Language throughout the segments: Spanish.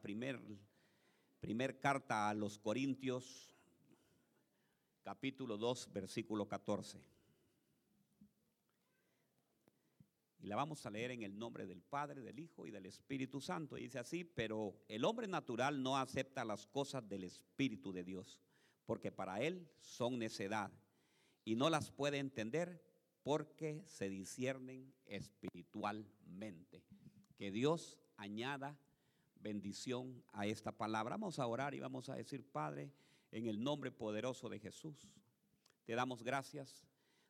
primer carta a los Corintios, capítulo 2, versículo 14. Y la vamos a leer en el nombre del Padre, del Hijo y del Espíritu Santo. Y dice así, pero el hombre natural no acepta las cosas del Espíritu de Dios, porque para él son necedad y no las puede entender porque se disciernen espiritualmente. Que Dios añada bendición a esta palabra. Vamos a orar y vamos a decir, Padre, en el nombre poderoso de Jesús, te damos gracias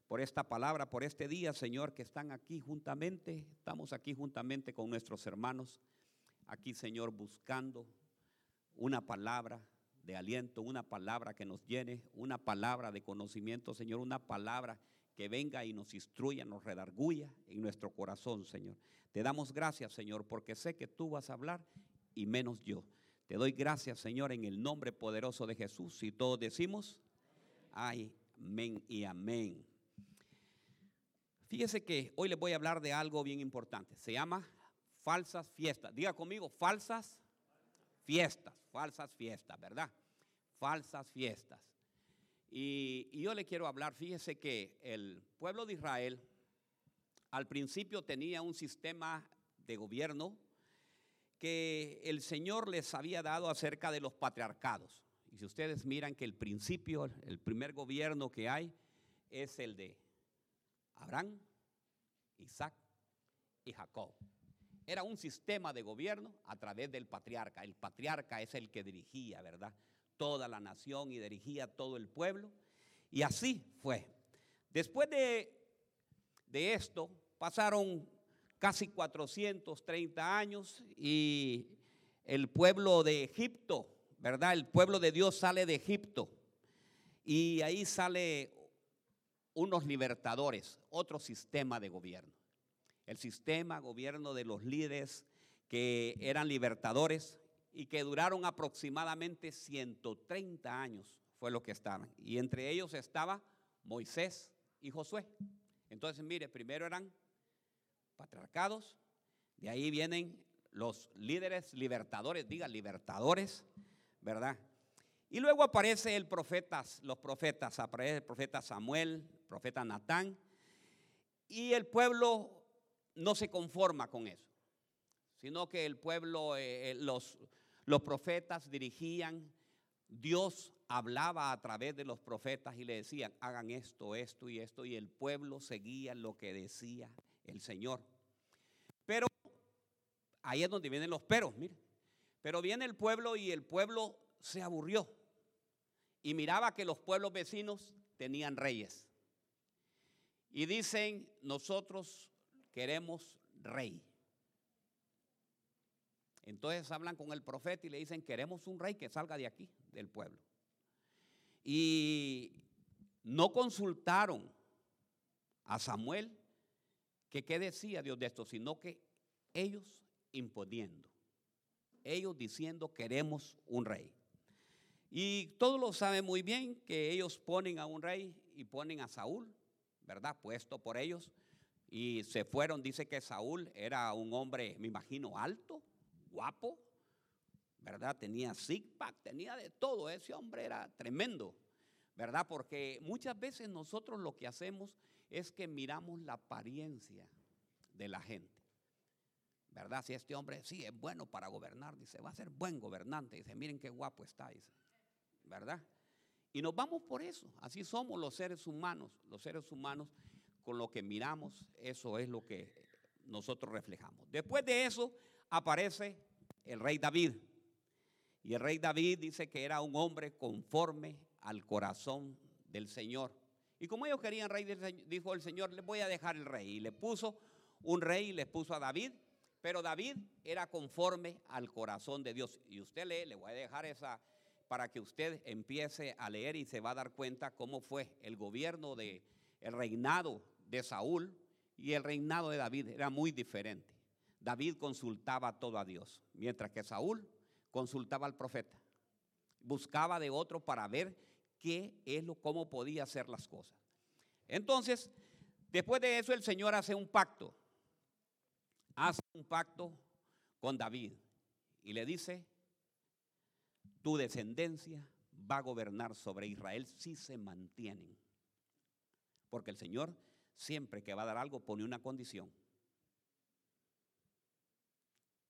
por esta palabra, por este día, Señor, que están aquí juntamente, estamos aquí juntamente con nuestros hermanos, aquí, Señor, buscando una palabra de aliento, una palabra que nos llene, una palabra de conocimiento, Señor, una palabra que venga y nos instruya, nos redarguya en nuestro corazón, Señor. Te damos gracias, Señor, porque sé que tú vas a hablar y menos yo. Te doy gracias, Señor, en el nombre poderoso de Jesús. Y todos decimos, ay, amén y amén. Fíjese que hoy les voy a hablar de algo bien importante. Se llama falsas fiestas. Diga conmigo, falsas fiestas, falsas fiestas, ¿verdad? Falsas fiestas. Y, y, yo le quiero hablar, fíjese que el pueblo de Israel al principio tenía un sistema de gobierno que el Señor les había dado acerca de los patriarcados. Y si ustedes miran que el principio, el primer gobierno que hay es el de Abraham, Isaac y Jacob. Era un sistema de gobierno a través del patriarca. El patriarca es el que dirigía, ¿verdad? Toda la nación y dirigía todo el pueblo. Y así fue. Después de, de esto, pasaron casi 430 años y el pueblo de Egipto, ¿verdad? El pueblo de Dios sale de Egipto y ahí sale unos libertadores, otro sistema de gobierno. El sistema gobierno de los líderes que eran libertadores y que duraron aproximadamente 130 años, fue lo que estaban. Y entre ellos estaba Moisés y Josué. Entonces, mire, primero eran patriarcados, de ahí vienen los líderes libertadores, diga libertadores, ¿verdad? Y luego aparece el profeta, los profetas, el profeta Samuel, el profeta Natán, y el pueblo no se conforma con eso, sino que el pueblo, eh, eh, los, los profetas dirigían, Dios hablaba a través de los profetas y le decían, hagan esto, esto y esto, y el pueblo seguía lo que decía el Señor. Pero ahí es donde vienen los peros, mire. Pero viene el pueblo y el pueblo se aburrió y miraba que los pueblos vecinos tenían reyes. Y dicen, nosotros queremos rey. Entonces hablan con el profeta y le dicen, queremos un rey que salga de aquí, del pueblo. Y no consultaron a Samuel que qué decía Dios de esto, sino que ellos imponiendo, ellos diciendo queremos un rey. Y todos lo saben muy bien que ellos ponen a un rey y ponen a Saúl, ¿verdad? Puesto por ellos. Y se fueron, dice que Saúl era un hombre, me imagino, alto, guapo, ¿verdad? Tenía zig tenía de todo, ese hombre era tremendo, ¿verdad? Porque muchas veces nosotros lo que hacemos es que miramos la apariencia de la gente. ¿Verdad? Si este hombre sí es bueno para gobernar, dice, va a ser buen gobernante. Dice, miren qué guapo está, dice. ¿Verdad? Y nos vamos por eso. Así somos los seres humanos. Los seres humanos, con lo que miramos, eso es lo que nosotros reflejamos. Después de eso aparece el rey David. Y el rey David dice que era un hombre conforme al corazón del Señor. Y como ellos querían rey, dijo el Señor, les voy a dejar el rey. Y le puso un rey, les puso a David. Pero David era conforme al corazón de Dios. Y usted lee, le voy a dejar esa para que usted empiece a leer y se va a dar cuenta cómo fue el gobierno de el reinado de Saúl y el reinado de David era muy diferente. David consultaba todo a Dios, mientras que Saúl consultaba al profeta. Buscaba de otro para ver qué es lo, cómo podía hacer las cosas. Entonces, después de eso, el Señor hace un pacto. Hace un pacto con David y le dice, tu descendencia va a gobernar sobre Israel si se mantienen. Porque el Señor siempre que va a dar algo pone una condición.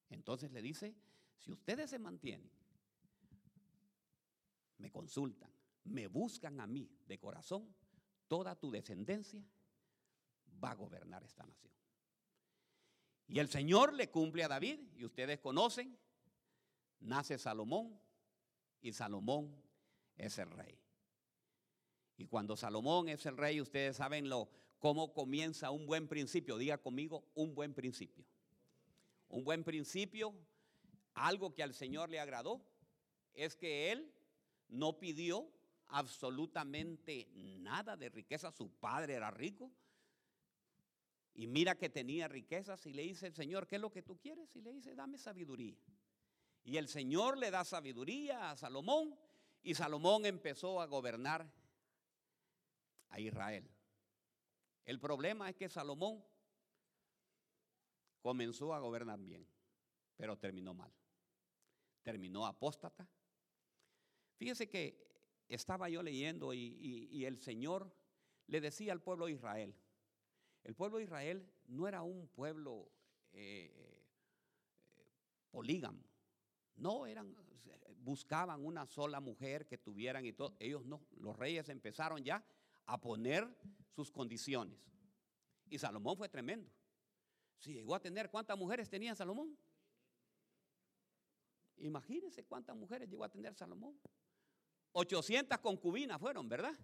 Entonces le dice, si ustedes se mantienen, me consultan, me buscan a mí de corazón, toda tu descendencia va a gobernar esta nación. Y el Señor le cumple a David, y ustedes conocen, nace Salomón, y Salomón es el rey. Y cuando Salomón es el rey, ustedes saben lo, cómo comienza un buen principio. Diga conmigo, un buen principio. Un buen principio, algo que al Señor le agradó, es que él no pidió absolutamente nada de riqueza. Su padre era rico. Y mira que tenía riquezas y le dice el Señor, ¿qué es lo que tú quieres? Y le dice, dame sabiduría. Y el Señor le da sabiduría a Salomón y Salomón empezó a gobernar a Israel. El problema es que Salomón comenzó a gobernar bien, pero terminó mal. Terminó apóstata. Fíjese que estaba yo leyendo y, el Señor le decía al pueblo de Israel, el pueblo de Israel no era un pueblo eh, eh, polígamo, no eran, buscaban una sola mujer que tuvieran y todo, ellos no, los reyes empezaron ya a poner sus condiciones. Y Salomón fue tremendo. Si llegó a tener, ¿cuántas mujeres tenía Salomón? Imagínense cuántas mujeres llegó a tener Salomón. 800 concubinas fueron, ¿verdad?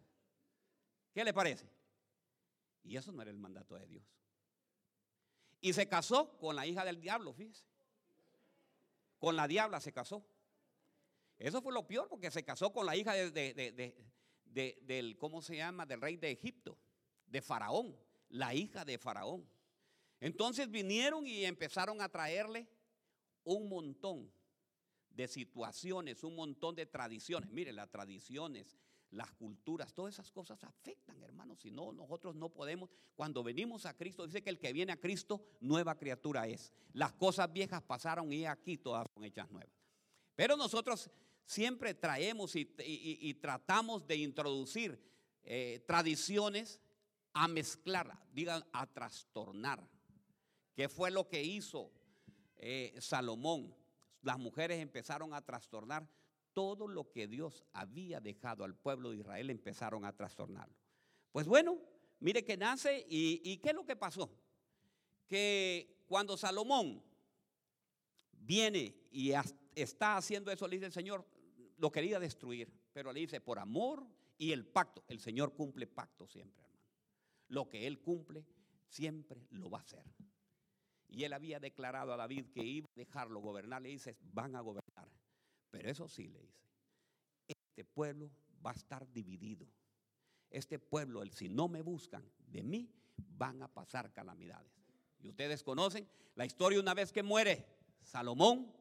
¿Qué le parece? Y eso no era el mandato de Dios. Y se casó con la hija del diablo, fíjese. Con la diabla se casó. Eso fue lo peor porque se casó con la hija de, del, ¿cómo se llama? Del rey de Egipto, de Faraón, la hija de Faraón. Entonces vinieron y empezaron a traerle un montón de situaciones, un montón de tradiciones. Mire, las tradiciones, las culturas, todas esas cosas afectan, hermanos. Si no, nosotros no podemos. Cuando venimos a Cristo, dice que el que viene a Cristo, nueva criatura es. Las cosas viejas pasaron y aquí todas son hechas nuevas. Pero nosotros siempre traemos y, tratamos de introducir eh, tradiciones a mezclar, digan, a trastornar. ¿Qué fue lo que hizo eh, Salomón? Las mujeres empezaron a trastornar todo lo que Dios había dejado al pueblo de Israel, empezaron a trastornarlo. Pues bueno, mire que nace y, ¿qué es lo que pasó? Que cuando Salomón viene y está haciendo eso, le dice el Señor, lo quería destruir, pero le dice, por amor y el pacto, el Señor cumple pacto siempre, hermano. Lo que Él cumple, siempre lo va a hacer. Y Él había declarado a David que iba a dejarlo gobernar, le dice, van a gobernar. Pero eso sí, le dice, este pueblo va a estar dividido. Este pueblo, si no me buscan de mí, van a pasar calamidades. Y ustedes conocen la historia una vez que muere Salomón,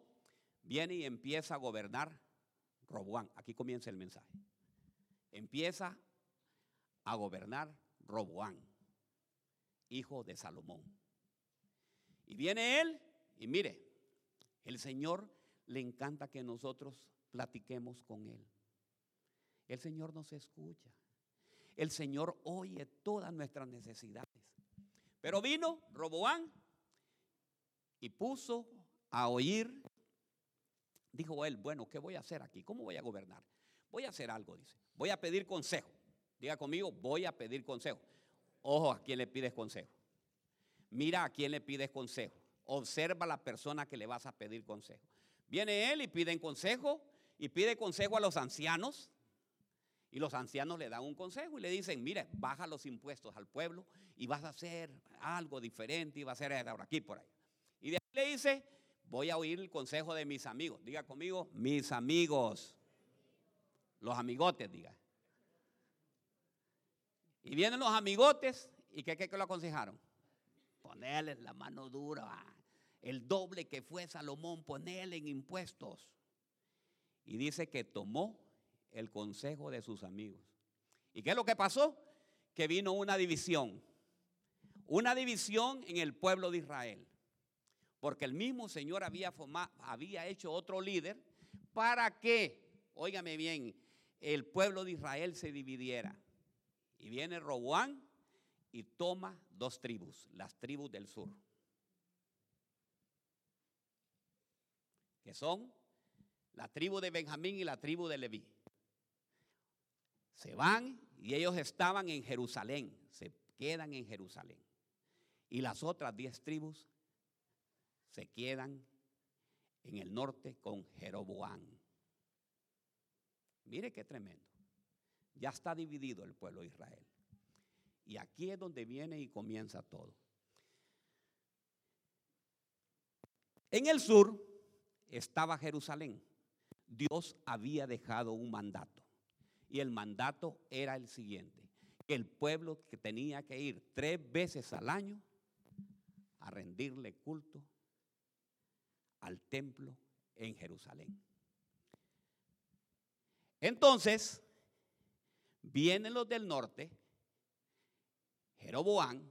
viene y empieza a gobernar Roboán. Aquí comienza el mensaje. Empieza a gobernar Roboán, hijo de Salomón. Y viene él y mire, el Señor le encanta que nosotros platiquemos con él. El Señor nos escucha. El Señor oye todas nuestras necesidades. Pero vino Roboán y puso a oír Dijo él, bueno, ¿qué voy a hacer aquí? ¿Cómo voy a gobernar? Voy a hacer algo, dice. Voy a pedir consejo. Diga conmigo, voy a pedir consejo. Ojo, ¿a quién le pides consejo? Mira a quién le pides consejo. Observa a la persona que le vas a pedir consejo. Viene él y pide consejo y pide consejo a los ancianos. Y los ancianos le dan un consejo y le dicen, mire, baja los impuestos al pueblo y vas a hacer algo diferente y vas a hacer ahora aquí por ahí. Y de ahí le dice, voy a oír el consejo de mis amigos. Diga conmigo, mis amigos. Los amigotes, diga. Y vienen los amigotes y ¿qué, qué, lo aconsejaron? Ponerle la mano dura. El doble que fue Salomón, ponerle en impuestos. Y dice que tomó el consejo de sus amigos. ¿Y qué es lo que pasó? Que vino una división. Una división en el pueblo de Israel. Porque el mismo Señor había, había hecho otro líder para que óigame bien, el pueblo de Israel se dividiera. Y viene Roboán y toma dos tribus, las tribus del sur. Que son la tribu de Benjamín y la tribu de Leví. Se van y ellos estaban en Jerusalén, se quedan en Jerusalén. Y las otras diez tribus se quedan en el norte con Jeroboán. Mire qué tremendo. Ya está dividido el pueblo de Israel. Y aquí es donde viene y comienza todo. En el sur estaba Jerusalén. Dios había dejado un mandato. Y el mandato era el siguiente. Que el pueblo que tenía que ir tres veces al año a rendirle culto al templo en Jerusalén. Entonces, vienen los del norte, Jeroboán,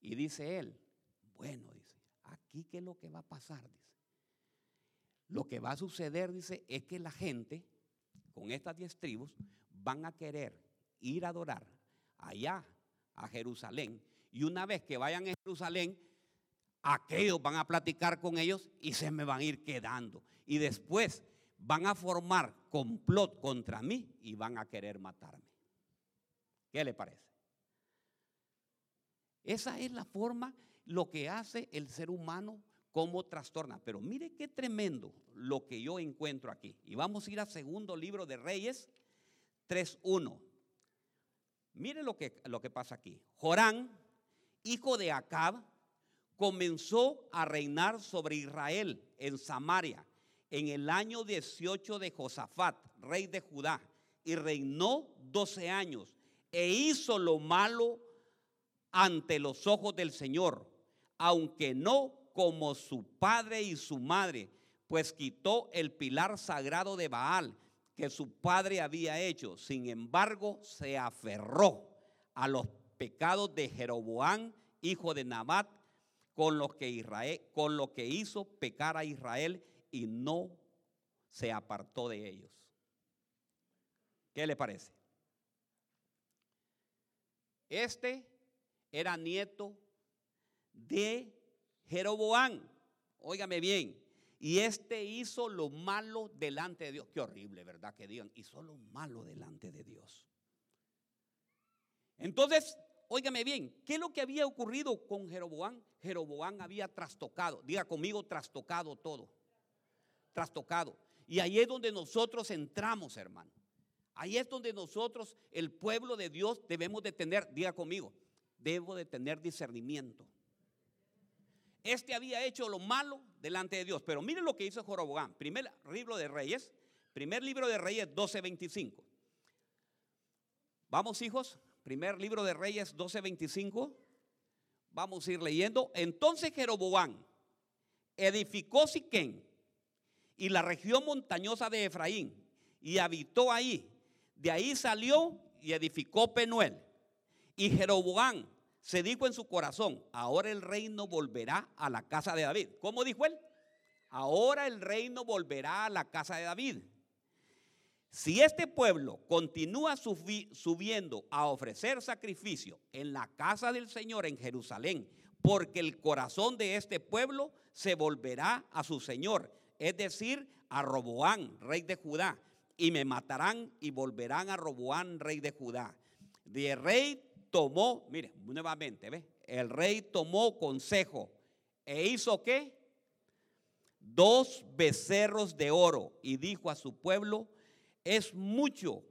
y dice él, bueno, dice, aquí qué es lo que va a pasar, dice. Lo que va a suceder, dice, es que la gente con estas diez tribus van a querer ir a adorar allá a Jerusalén. Y una vez que vayan a Jerusalén, aquellos van a platicar con ellos y se me van a ir quedando. Y después van a formar complot contra mí y van a querer matarme. ¿Qué le parece? Esa es la forma, lo que hace el ser humano como trastorna. Pero mire qué tremendo lo que yo encuentro aquí. Y vamos a ir al segundo libro de Reyes 3.1. Mire lo que, lo que pasa aquí. Jorán, hijo de Acab, comenzó a reinar sobre Israel en Samaria en el año 18 de Josafat, rey de Judá, y reinó 12 años e hizo lo malo ante los ojos del Señor, aunque no como su padre y su madre, pues quitó el pilar sagrado de Baal que su padre había hecho. Sin embargo, se aferró a los pecados de Jeroboán, hijo de Nabat, con lo que con lo que hizo pecar a Israel y no se apartó de ellos. ¿Qué le parece? Este era nieto de Jeroboán. Óigame bien. Y este hizo lo malo delante de Dios. Qué horrible, ¿verdad? Que digan, hizo lo malo delante de Dios. Entonces, óigame bien, ¿qué es lo que había ocurrido con Jeroboán? Jeroboán había trastocado, diga conmigo, trastocado todo. Trastocado. Y ahí es donde nosotros entramos, hermano. Ahí es donde nosotros, el pueblo de Dios, debemos de tener, diga conmigo, debo de tener discernimiento. Este había hecho lo malo delante de Dios. Pero miren lo que hizo Jeroboam. Primer libro de Reyes, primer libro de Reyes 12:25. Vamos, hijos, primer libro de Reyes 12:25. Vamos a ir leyendo. Entonces Jeroboam edificó Siquén y la región montañosa de Efraín y habitó ahí. De ahí salió y edificó Penuel. Y Jeroboam se dijo en su corazón, ahora el reino volverá a la casa de David. ¿Cómo dijo él? Ahora el reino volverá a la casa de David. Si este pueblo continúa subiendo a ofrecer sacrificio en la casa del Señor en Jerusalén, porque el corazón de este pueblo se volverá a su Señor, es decir, a Roboán, rey de Judá, y me matarán y volverán a Roboán, rey de Judá. De rey tomó, mire, nuevamente, ¿ve? El rey tomó consejo e hizo qué? Dos becerros de oro y dijo a su pueblo, es mucho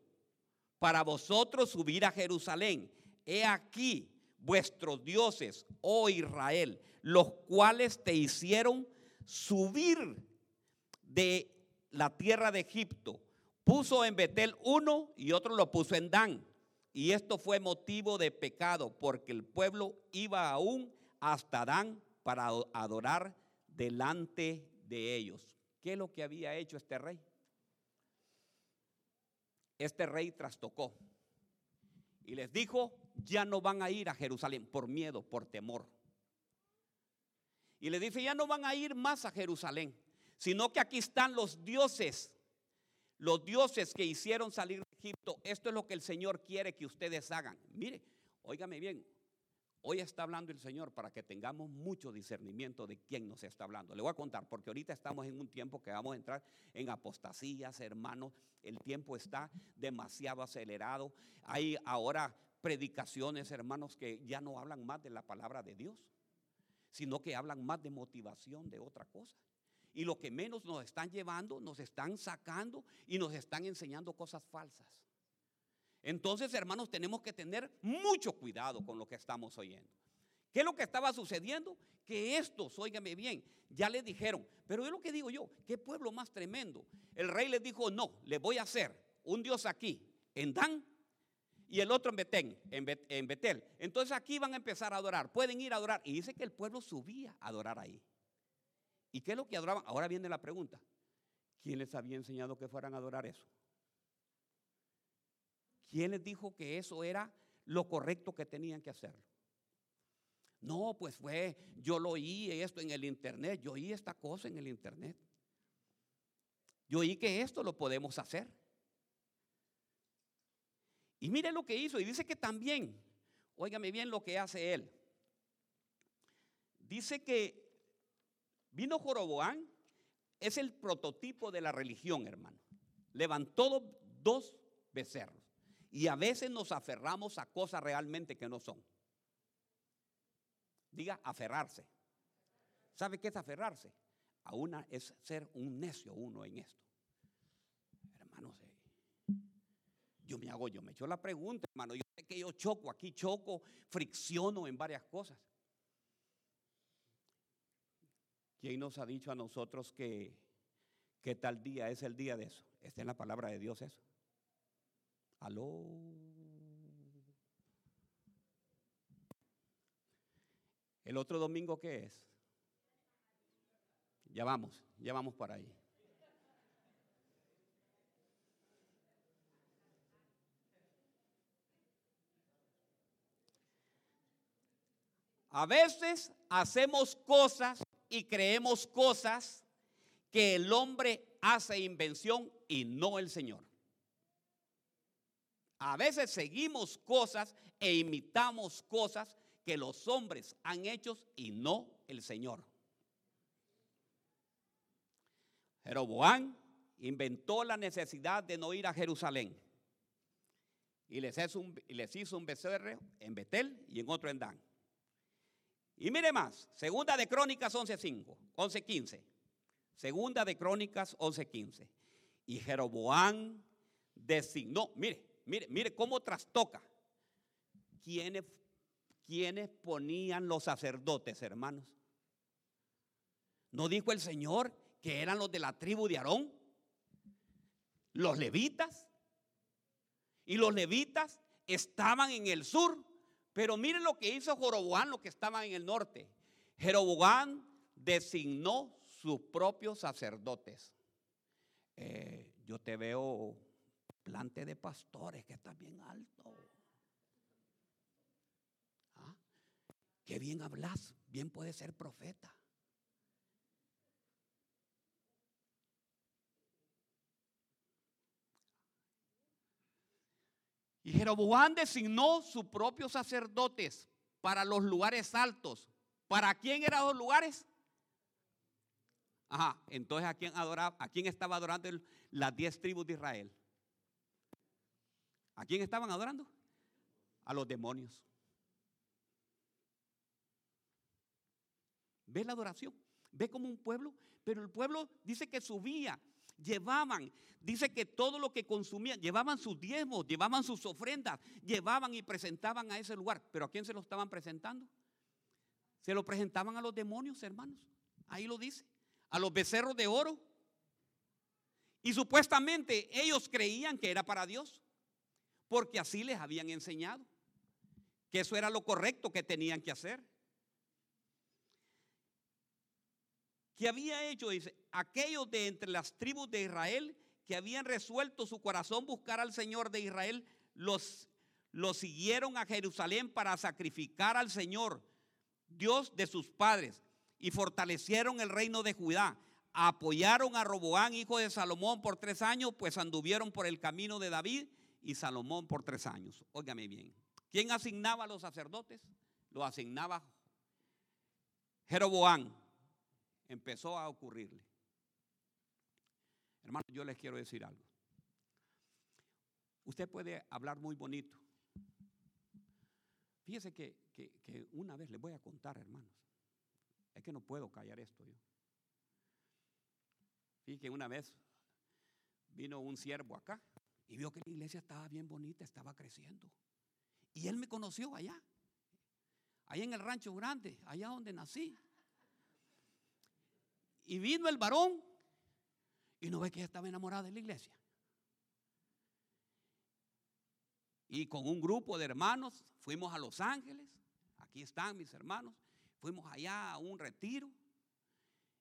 para vosotros subir a Jerusalén. He aquí vuestros dioses, oh Israel, los cuales te hicieron subir de la tierra de Egipto. Puso en Betel uno y otro lo puso en Dan y esto fue motivo de pecado porque el pueblo iba aún hasta Dan para adorar delante de ellos. ¿Qué es lo que había hecho este rey? Este rey trastocó y les dijo, ya no van a ir a Jerusalén por miedo, por temor. Y les dice, ya no van a ir más a Jerusalén, sino que aquí están los dioses, los dioses que hicieron salir Egipto, esto es lo que el Señor quiere que ustedes hagan. Mire, óigame bien, hoy está hablando el Señor para que tengamos mucho discernimiento de quién nos está hablando. Le voy a contar, porque ahorita estamos en un tiempo que vamos a entrar en apostasías, hermanos. El tiempo está demasiado acelerado. Hay ahora predicaciones, hermanos, que ya no hablan más de la palabra de Dios, sino que hablan más de motivación, de otra cosa. Y lo que menos nos están llevando, nos están sacando y nos están enseñando cosas falsas. Entonces, hermanos, tenemos que tener mucho cuidado con lo que estamos oyendo. ¿Qué es lo que estaba sucediendo? Que estos, óigame bien, ya le dijeron, pero es lo que digo yo, qué pueblo más tremendo. El rey les dijo, no, le voy a hacer un Dios aquí, en Dan, y el otro en Betel, en, Betel. Entonces aquí van a empezar a adorar, pueden ir a adorar. Y dice que el pueblo subía a adorar ahí. ¿Y qué es lo que adoraban? Ahora viene la pregunta. ¿Quién les había enseñado que fueran a adorar eso? ¿Quién les dijo que eso era lo correcto que tenían que hacerlo? No, pues fue, yo lo oí esto en el internet, yo oí esta cosa en el internet. Yo oí que esto lo podemos hacer. Y mire lo que hizo. Y dice que también, óigame bien lo que hace él. Dice que vino es el prototipo de la religión, hermano. Levantó dos becerros. Y a veces nos aferramos a cosas realmente que no son. Diga, aferrarse. ¿Sabe qué es aferrarse? A una es ser un necio uno en esto. Hermanos, yo me hago, yo me echo la pregunta, hermano. Yo sé que yo choco, aquí choco, fricciono en varias cosas. ¿Quién nos ha dicho a nosotros que, que tal día es el día de eso? Está en la palabra de Dios eso. Aló. ¿El otro domingo qué es? Ya vamos, ya vamos para ahí. A veces hacemos cosas y creemos cosas que el hombre hace invención y no el Señor. A veces seguimos cosas e imitamos cosas que los hombres han hecho y no el Señor. Jeroboam inventó la necesidad de no ir a Jerusalén. Y les hizo un, les hizo un becerro en Betel y en otro en Dan. Y mire más, segunda de Crónicas 11.5, 11.15. Segunda de Crónicas 11.15. Y Jeroboam designó, mire, mire, mire cómo trastoca. ¿Quiénes, ¿Quiénes ponían los sacerdotes, hermanos? ¿No dijo el Señor que eran los de la tribu de Aarón? Los levitas. Y los levitas estaban en el sur pero miren lo que hizo Jeroboam, lo que estaba en el norte. Jeroboam designó sus propios sacerdotes. Eh, yo te veo plante de pastores que está bien alto. ¿Ah? Qué bien hablas, bien puede ser profeta. Y Jeroboam designó sus propios sacerdotes para los lugares altos. ¿Para quién eran los lugares? Ajá, entonces ¿a quién, adoraba, ¿a quién estaba adorando las diez tribus de Israel? ¿A quién estaban adorando? A los demonios. ¿Ve la adoración? ¿Ve como un pueblo? Pero el pueblo dice que subía llevaban, dice que todo lo que consumían, llevaban sus diezmos, llevaban sus ofrendas, llevaban y presentaban a ese lugar. ¿Pero a quién se lo estaban presentando? Se lo presentaban a los demonios, hermanos. Ahí lo dice. A los becerros de oro. Y supuestamente ellos creían que era para Dios. Porque así les habían enseñado. Que eso era lo correcto que tenían que hacer. Que había hecho, dice, aquellos de entre las tribus de Israel que habían resuelto su corazón buscar al Señor de Israel, los, los siguieron a Jerusalén para sacrificar al Señor, Dios de sus padres, y fortalecieron el reino de Judá. apoyaron a Roboán, hijo de Salomón, por tres años, pues anduvieron por el camino de David y Salomón por tres años. Óigame bien. ¿Quién asignaba a los sacerdotes? Lo asignaba Jeroboán. Empezó a ocurrirle. Hermano, yo les quiero decir algo. Usted puede hablar muy bonito. Fíjese que, que una vez les voy a contar, hermanos. Es que no puedo callar esto yo. Fíjese que una vez vino un siervo acá y vio que la iglesia estaba bien bonita, estaba creciendo. Y él me conoció allá, allá en el rancho grande, allá donde nací. Y vino el varón y no ve que estaba enamorada de la iglesia. Y con un grupo de hermanos fuimos a Los Ángeles. Aquí están mis hermanos. Fuimos allá a un retiro.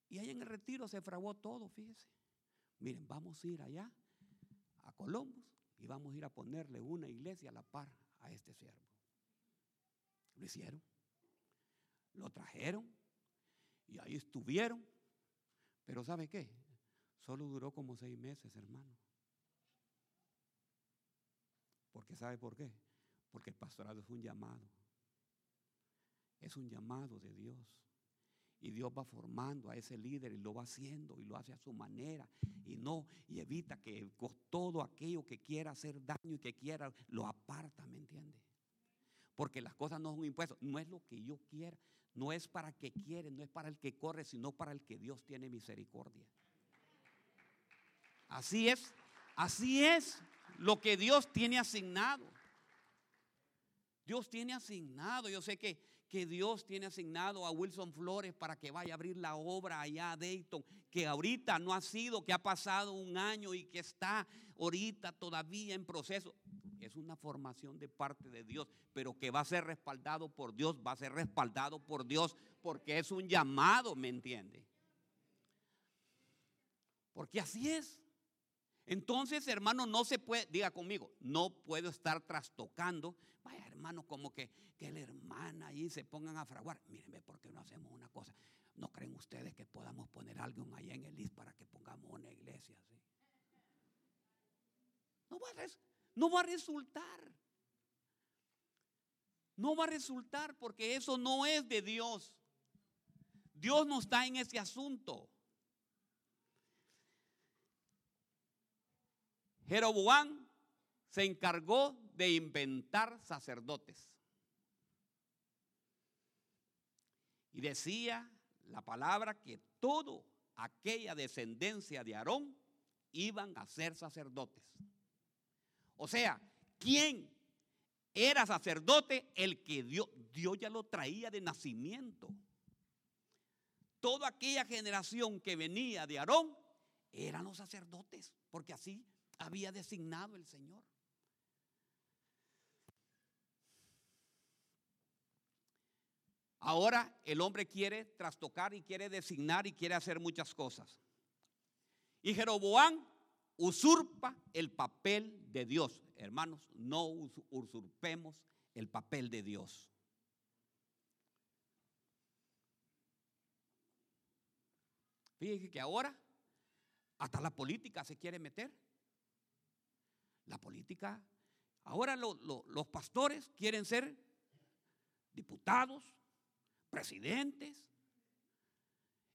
Y ahí en el retiro se fraguó todo, fíjese. Miren, vamos a ir allá a Columbus y vamos a ir a ponerle una iglesia a la par a este siervo. Lo hicieron. Lo trajeron y ahí estuvieron. Pero ¿sabe qué? Solo duró como seis meses, hermano. Porque ¿sabe por qué? Porque el pastorado es un llamado. Es un llamado de Dios. Y Dios va formando a ese líder y lo va haciendo y lo hace a su manera. Y no, y evita que todo aquello que quiera hacer daño y que quiera, lo aparta, ¿me entiende? Porque las cosas no son impuestos, no es lo que yo quiera, no es para que quiere, no es para el que corre, sino para el que Dios tiene misericordia. Así es, así es lo que Dios tiene asignado. Dios tiene asignado, yo sé que, que Dios tiene asignado a Wilson Flores para que vaya a abrir la obra allá a Dayton, que ahorita no ha sido, que ha pasado un año y que está ahorita todavía en proceso. Es una formación de parte de Dios, pero que va a ser respaldado por Dios, va a ser respaldado por Dios, porque es un llamado, ¿me entiende? Porque así es. Entonces, hermano, no se puede, diga conmigo, no puedo estar trastocando. Vaya, hermano, como que, que la hermana ahí se pongan a fraguar. Miren, ¿por qué no hacemos una cosa? ¿No creen ustedes que podamos poner algo allá en el list para que pongamos una iglesia así? No a no va a resultar. No va a resultar porque eso no es de Dios. Dios no está en ese asunto. Jeroboam se encargó de inventar sacerdotes. Y decía la palabra que todo aquella descendencia de Aarón iban a ser sacerdotes. O sea, ¿quién era sacerdote? El que Dios, Dios ya lo traía de nacimiento. Toda aquella generación que venía de Aarón eran los sacerdotes, porque así había designado el Señor. Ahora el hombre quiere trastocar y quiere designar y quiere hacer muchas cosas. Y Jeroboam usurpa el papel de Dios. Hermanos, no usurpemos el papel de Dios. Fíjense que ahora hasta la política se quiere meter. La política, ahora los pastores quieren ser diputados, presidentes,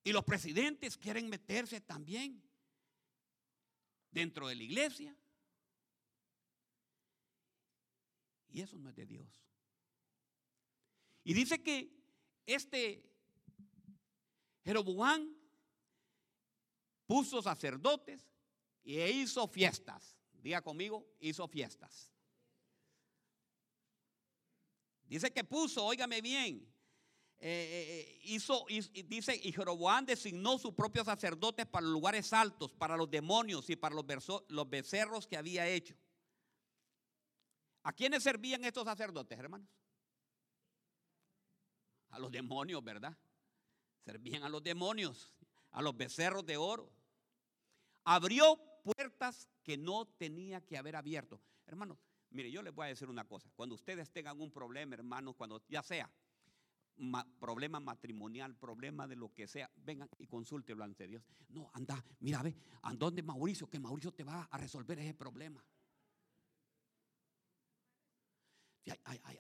y los presidentes quieren meterse también dentro de la iglesia. Y eso no es de Dios. Y dice que este Jeroboam puso sacerdotes y hizo fiestas. Diga conmigo, hizo fiestas. Dice que puso, óigame bien, eh, eh, eh, hizo, dice, y Jeroboam designó sus propios sacerdotes para los lugares altos, para los demonios y para los, los becerros que había hecho. ¿A quiénes servían estos sacerdotes, hermanos? A los demonios, ¿verdad? Servían a los demonios, a los becerros de oro. Abrió puertas que no tenía que haber abierto. Hermanos, mire, yo les voy a decir una cosa. Cuando ustedes tengan un problema, hermanos, cuando ya sea problema matrimonial, problema de lo que sea, vengan y consúltelo ante Dios. No, anda, mira, ve, donde Mauricio, que Mauricio te va a resolver ese problema.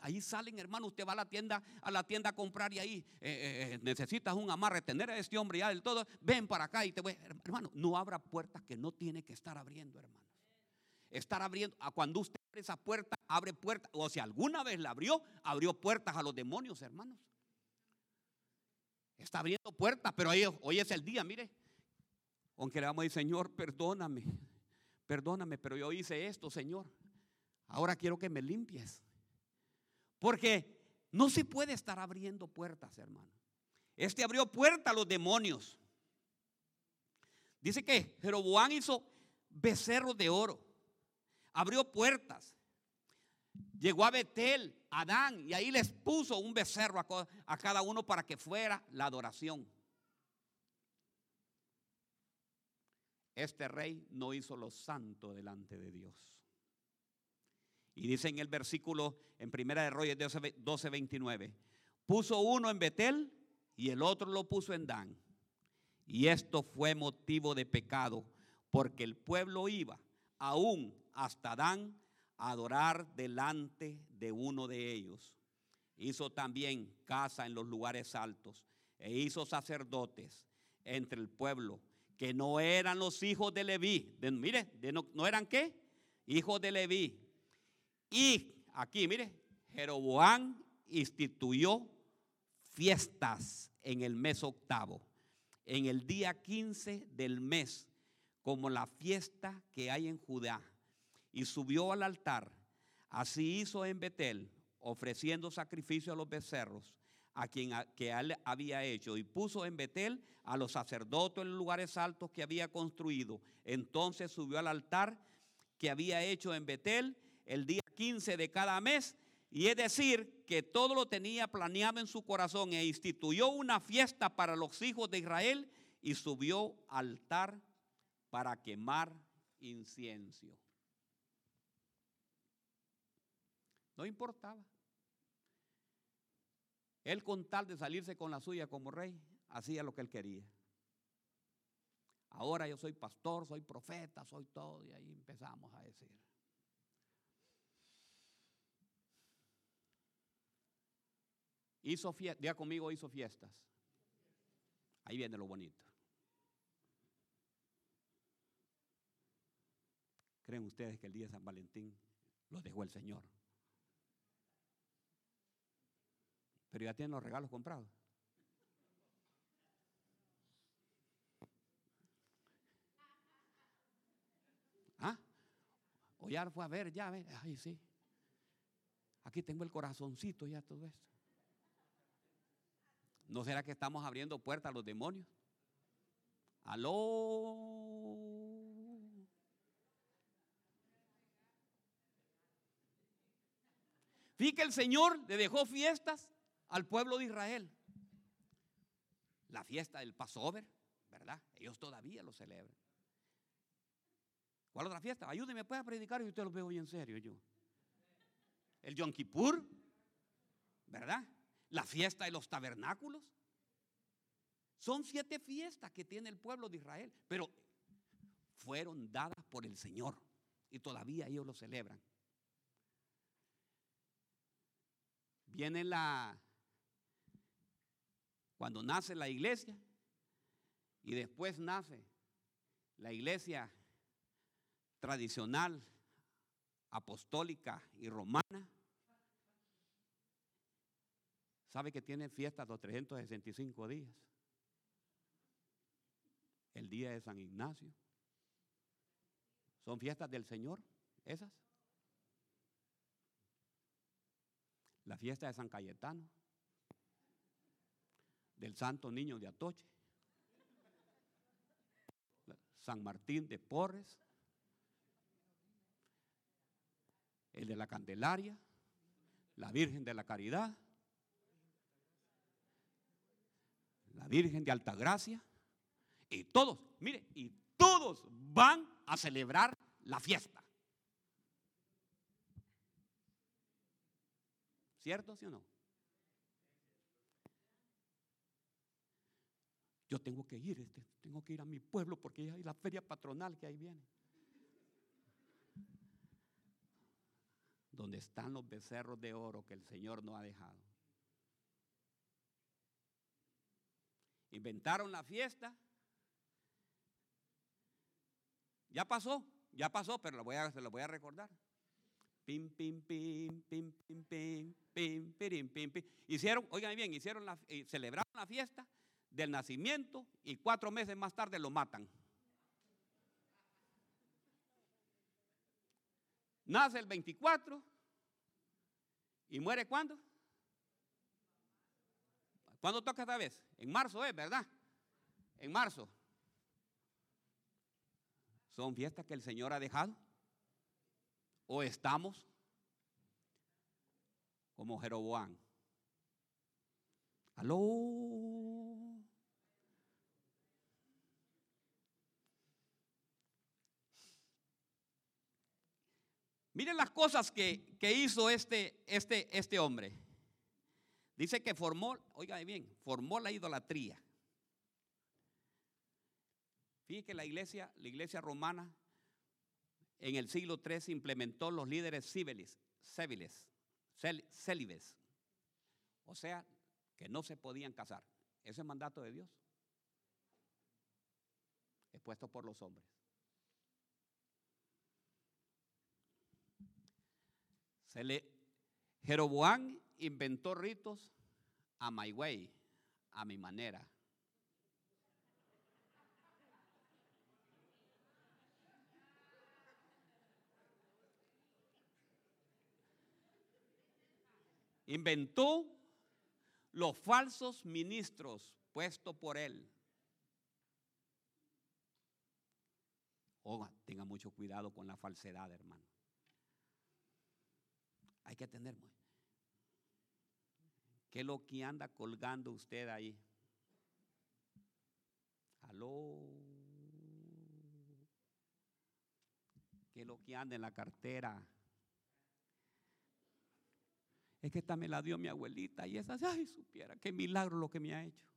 Ahí, salen, hermano. Usted va a la tienda, a la tienda a comprar y ahí eh, eh, eh, necesitas un amarre, tener a este hombre ya del todo. Ven para acá y te voy. Hermano, no abra puertas que no tiene que estar abriendo, hermanos. Estar abriendo, cuando usted abre esa puerta, abre puertas. O si alguna vez la abrió, abrió puertas a los demonios, hermanos. Está abriendo puertas, pero hoy, hoy es el día, mire. Aunque le vamos a decir, Señor, perdóname, perdóname, pero yo hice esto, Señor. Ahora quiero que me limpies. Porque no se puede estar abriendo puertas, hermano. Este abrió puertas a los demonios. Dice que Jeroboam hizo becerros de oro. Abrió puertas. Llegó a Betel, Adán, y ahí les puso un becerro a, cada uno para que fuera la adoración. Este rey no hizo lo santo delante de Dios. Y dice en el versículo, en Primera de Reyes 12, 29, puso uno en Betel y el otro lo puso en Dan. Y esto fue motivo de pecado, porque el pueblo iba aún hasta Dan adorar delante de uno de ellos. Hizo también casa en los lugares altos e hizo sacerdotes entre el pueblo que no eran los hijos de Leví. mire, no, ¿no eran qué? Hijos de Leví, y aquí, mire, Jeroboam instituyó fiestas en el mes octavo, en el día 15 del mes, como la fiesta que hay en Judá, y subió al altar. Así hizo en Betel, ofreciendo sacrificio a los becerros, a quien que él había hecho, y puso en Betel a los sacerdotes en lugares altos que había construido. Entonces subió al altar que había hecho en Betel el día 15 de cada mes. Y es decir, que todo lo tenía planeado en su corazón e instituyó una fiesta para los hijos de Israel y subió altar para quemar incienso. No importaba. Él con tal de salirse con la suya como rey, hacía lo que él quería. Ahora yo soy pastor, soy profeta, soy todo, y ahí empezamos a decir. Hizo fiestas, diga conmigo, hizo fiestas. Ahí viene lo bonito. ¿Creen ustedes que el día de San Valentín lo dejó el Señor? Pero ya tienen los regalos comprados. ¿Ah? O ya fue a ver, ya, ve. Ay, sí. Aquí tengo el corazoncito, ya todo esto. ¿No será que estamos abriendo puertas a los demonios? Aló. Fíjate que el Señor le dejó fiestas al pueblo de Israel. La fiesta del Passover, ¿verdad? Ellos todavía lo celebran. ¿Cuál otra fiesta? Ayúdeme, puede predicar y usted lo veo bien serio yo. El Yom Kippur, ¿verdad? la fiesta de los tabernáculos. Son siete fiestas que tiene el pueblo de Israel, pero fueron dadas por el Señor y todavía ellos lo celebran. Viene la, cuando nace la iglesia y después nace la iglesia tradicional, apostólica y romana, ¿Sabe que tiene fiestas los 365 días? El día de San Ignacio. ¿Son fiestas del Señor esas? La fiesta de San Cayetano, del Santo Niño de Atoche, San Martín de Porres, el de la Candelaria, la Virgen de la Caridad. la Virgen de Altagracia, y todos, mire, y todos van a celebrar la fiesta. ¿Cierto, sí o no? Yo tengo que ir, este, tengo que ir a mi pueblo porque hay la feria patronal que ahí viene. Donde están los becerros de oro que el Señor no ha dejado. Inventaron la fiesta. Ya pasó, ya pasó, pero se lo voy a recordar. Pim, pim, pim, pim, pim, pim, pim, pirim, pim, pim. Hicieron, oigan bien, hicieron la, eh, celebraron la fiesta del nacimiento y cuatro meses más tarde lo matan. Nace el 24 y muere cuándo? ¿Cuándo toca esta vez? En marzo es, ¿verdad? En marzo. ¿Son fiestas que el Señor ha dejado? ¿O estamos como Jeroboam? Aló. Miren las cosas que, hizo este, este, este hombre. Dice que formó, oiga bien, formó la idolatría. Fíjense que la iglesia, la iglesia romana en el siglo III implementó los líderes civiles, civiles, célibes. O sea, que no se podían casar. Ese es mandato de Dios. Expuesto por los hombres. Se le, Jeroboam inventó ritos a my way, a mi manera. Inventó los falsos ministros puestos por él. Oh, tenga mucho cuidado con la falsedad, hermano. Hay que tener ¿Qué es lo que anda colgando usted ahí? Aló. ¿Qué es lo que anda en la cartera? Es que esta me la dio mi abuelita y esa, ay, supiera, qué milagro lo que me ha hecho.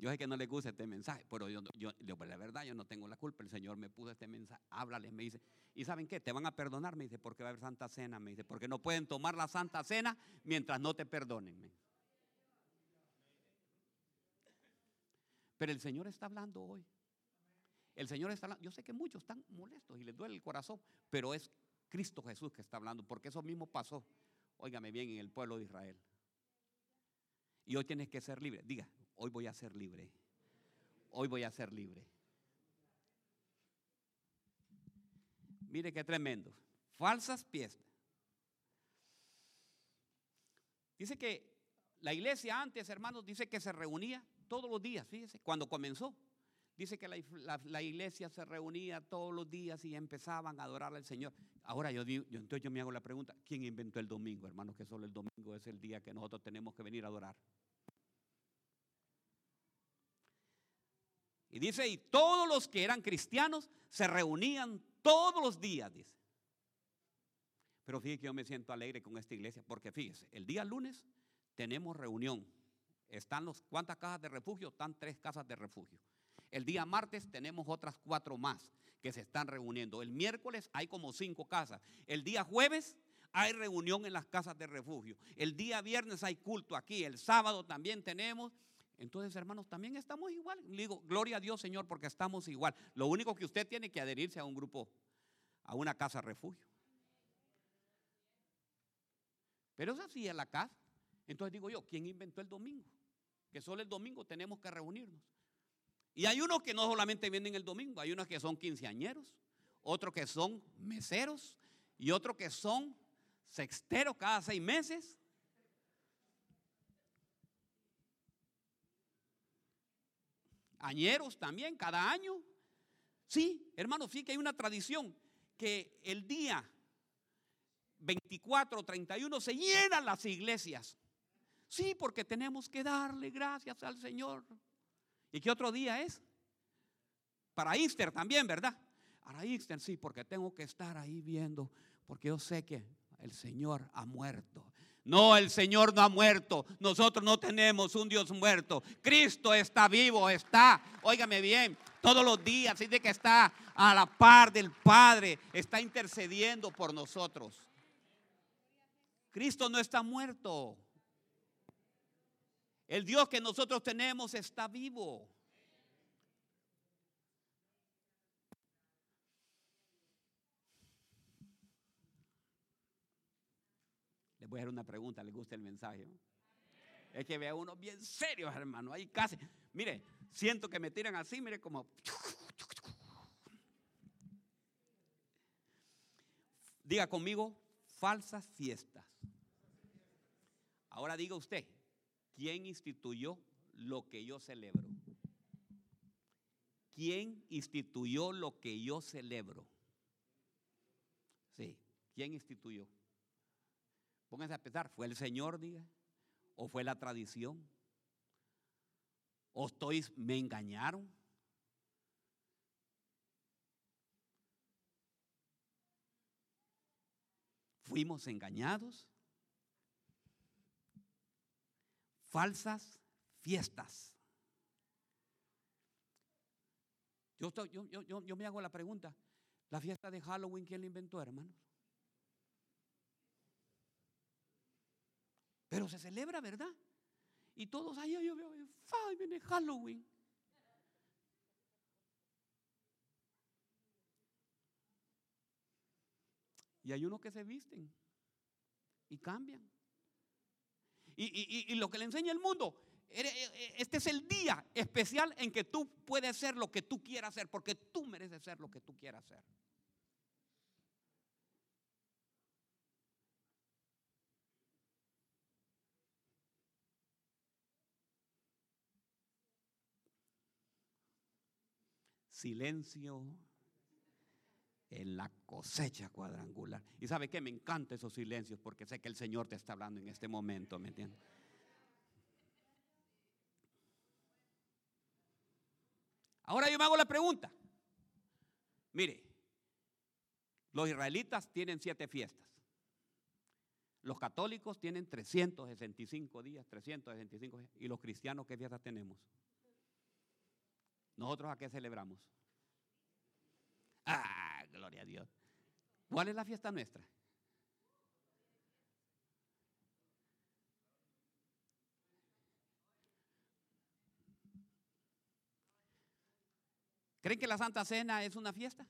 Yo sé que no le gusta este mensaje, pero yo, yo, la verdad yo no tengo la culpa. El Señor me puso este mensaje, háblales, me dice. ¿Y saben qué? Te van a perdonar, me dice, porque va a haber Santa Cena, me dice, porque no pueden tomar la Santa Cena mientras no te perdonen. Pero el Señor está hablando hoy. El Señor está hablando. Yo sé que muchos están molestos y les duele el corazón, pero es Cristo Jesús que está hablando, porque eso mismo pasó, óigame bien, en el pueblo de Israel. Y hoy tienes que ser libre. Diga, hoy voy a ser libre. Hoy voy a ser libre. Mire qué tremendo. Falsas fiestas. Dice que la iglesia antes, hermanos, dice que se reunía todos los días, fíjese, cuando comenzó. Dice que la, iglesia se reunía todos los días y empezaban a adorar al Señor. Ahora yo, yo, entonces yo me hago la pregunta, ¿quién inventó el domingo, hermanos? Que solo el domingo es el día que nosotros tenemos que venir a adorar. Y dice, y todos los que eran cristianos se reunían todos los días, dice. Pero fíjese que yo me siento alegre con esta iglesia, porque fíjese, el día lunes tenemos reunión. Están los, ¿cuántas casas de refugio? Están tres casas de refugio. El día martes tenemos otras cuatro más que se están reuniendo. El miércoles hay como cinco casas. El día jueves hay reunión en las casas de refugio. El día viernes hay culto aquí. El sábado también tenemos. Entonces, hermanos, también estamos igual. digo, gloria a Dios, Señor, porque estamos igual. Lo único que usted tiene que adherirse a un grupo, a una casa refugio. Pero es así en la casa. Entonces digo yo, ¿quién inventó el domingo? Que solo el domingo tenemos que reunirnos. Y hay unos que no solamente vienen el domingo, hay unos que son quinceañeros, otros que son meseros y otros que son sexteros cada seis meses. Añeros también, cada año. Sí, hermano, sí que hay una tradición que el día 24 o 31 se llenan las iglesias. Sí, porque tenemos que darle gracias al Señor. ¿Y qué otro día es? Para Easter también, ¿verdad? Para Easter, sí, porque tengo que estar ahí viendo, porque yo sé que el Señor ha muerto. No, el Señor no ha muerto. Nosotros no tenemos un Dios muerto. Cristo está vivo, está, óigame bien, todos los días. Así de que está a la par del Padre, está intercediendo por nosotros. Cristo no está muerto. El Dios que nosotros tenemos está vivo. Voy a hacer una pregunta, ¿les gusta el mensaje? Es que vea uno bien serio, hermano. Ahí casi, mire, siento que me tiran así, mire como... Diga conmigo, falsas fiestas. Ahora diga usted, ¿quién instituyó lo que yo celebro? ¿Quién instituyó lo que yo celebro? Sí, ¿quién instituyó? Pónganse a pensar, ¿fue el Señor, diga? ¿O fue la tradición? ¿O estoy, me engañaron? ¿Fuimos engañados? Falsas fiestas. Yo, me hago la pregunta, ¿la fiesta de Halloween quién la inventó, hermanos? Pero se celebra, ¿verdad? Y todos, ay, ay, ay, ay, viene Halloween. Y hay unos que se visten y cambian. Y, lo que le enseña el mundo, e, e, este es el día especial en que tú puedes ser lo que tú quieras ser, porque tú mereces ser lo que tú quieras ser. Silencio en la cosecha cuadrangular. Y sabe que me encantan esos silencios porque sé que el Señor te está hablando en este momento, ¿me entiendes? Ahora yo me hago la pregunta. Mire, los israelitas tienen siete fiestas. Los católicos tienen 365 días, 365 días. ¿Y los cristianos qué fiestas tenemos? ¿Nosotros a qué celebramos? Ah, gloria a Dios. ¿Cuál es la fiesta nuestra? ¿Creen que la Santa Cena es una fiesta?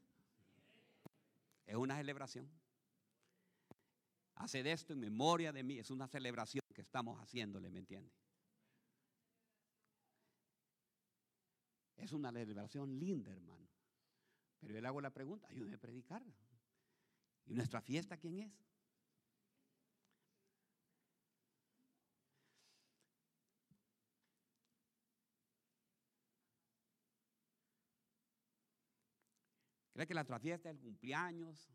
Es una celebración. Haced esto en memoria de mí. Es una celebración que estamos haciéndole, ¿me entiende? Es una celebración linda, hermano. Pero yo le hago la pregunta, ayúdeme a predicarla. ¿Y nuestra fiesta quién es? ¿Cree que nuestra fiesta es el cumpleaños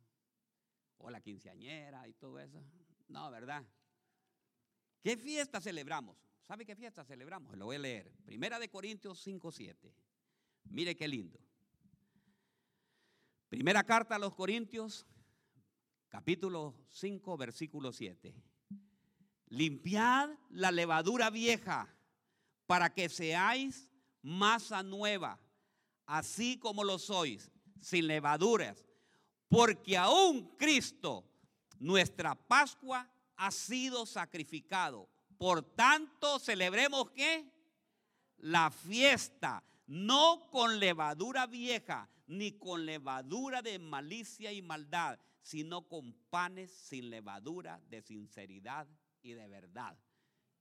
o la quinceañera y todo eso? No, ¿verdad? ¿Qué fiesta celebramos? ¿Sabe qué fiesta celebramos? Lo voy a leer. Primera de Corintios 5, 7. Mire qué lindo. Primera carta a los Corintios, capítulo 5, versículo 7. Limpiad la levadura vieja para que seáis masa nueva, así como lo sois, sin levaduras, porque aún Cristo, nuestra Pascua, ha sido sacrificado. Por tanto, celebremos qué? La fiesta no con levadura vieja, ni con levadura de malicia y maldad, sino con panes sin levadura de sinceridad y de verdad.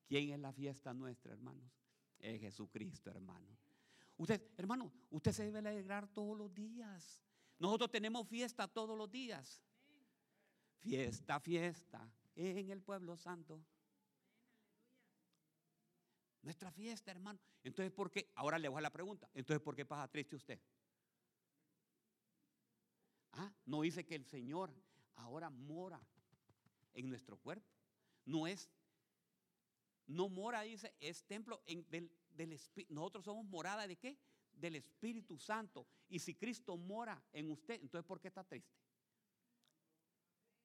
¿Quién es la fiesta nuestra, hermanos? Es Jesucristo, hermano. Usted, hermano, usted se debe alegrar todos los días. Nosotros tenemos fiesta todos los días. Fiesta, fiesta en el pueblo santo. Nuestra fiesta, hermano. Entonces, ¿por qué? Ahora le voy a la pregunta. Entonces, ¿por qué pasa triste usted? Ah, no dice que el Señor ahora mora en nuestro cuerpo. No es, no mora, dice, es templo del, del Espíritu. Nosotros somos morada de qué? Del Espíritu Santo. Y si Cristo mora en usted, entonces ¿por qué está triste?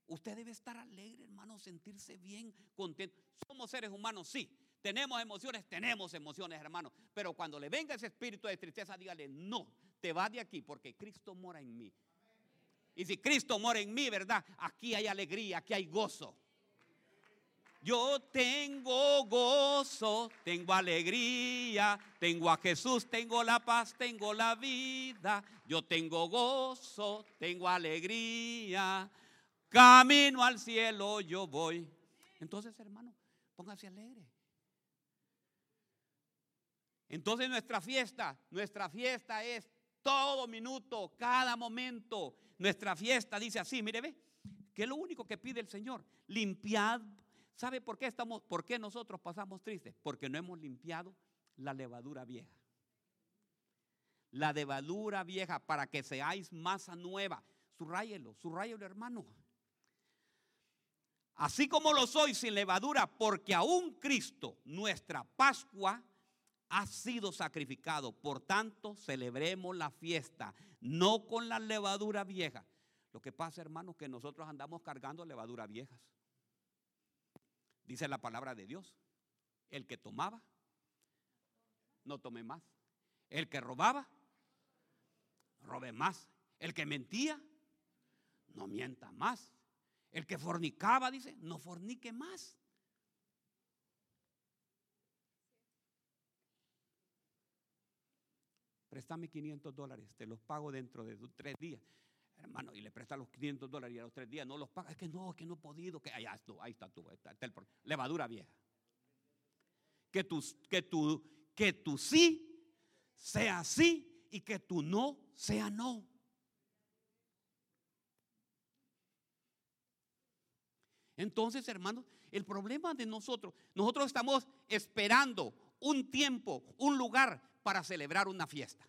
Usted debe estar alegre, hermano, sentirse bien, contento. Somos seres humanos, sí. Tenemos emociones, tenemos emociones, hermano. Pero cuando le venga ese espíritu de tristeza, dígale, no, te vas de aquí porque Cristo mora en mí. Y si Cristo mora en mí, ¿verdad? Aquí hay alegría, aquí hay gozo. Yo tengo gozo, tengo alegría, tengo a Jesús, tengo la paz, tengo la vida. Yo tengo gozo, tengo alegría. Camino al cielo yo voy. Entonces, hermano, póngase alegre. Entonces nuestra fiesta, nuestra fiesta es todo minuto, cada momento. Nuestra fiesta dice así, mire, ve, que es lo único que pide el Señor, limpiad ¿Sabe por qué estamos, por qué nosotros pasamos tristes? Porque no hemos limpiado la levadura vieja. La levadura vieja para que seáis masa nueva. Subrayelo, subrayelo, hermano. Así como lo soy sin levadura, porque aún Cristo, nuestra Pascua, ha sido sacrificado. Por tanto, celebremos la fiesta, no con la levadura vieja. Lo que pasa, hermano, que nosotros andamos cargando levadura viejas. Dice la palabra de Dios. El que tomaba, no tome más. El que robaba, robe más. El que mentía, no mienta más. El que fornicaba, dice, no fornique más. Préstame 500 dólares, te los pago dentro de tres días hermano, y le presta los 500 dólares y a los tres días no los paga. Es que no, es que no he podido. Que, ahí, está, tú, levadura vieja. Que tu, que, tu, que tu sí sea sí y que tu no sea no. Entonces, hermanos, el problema de nosotros, nosotros estamos esperando un tiempo, un lugar para celebrar una fiesta.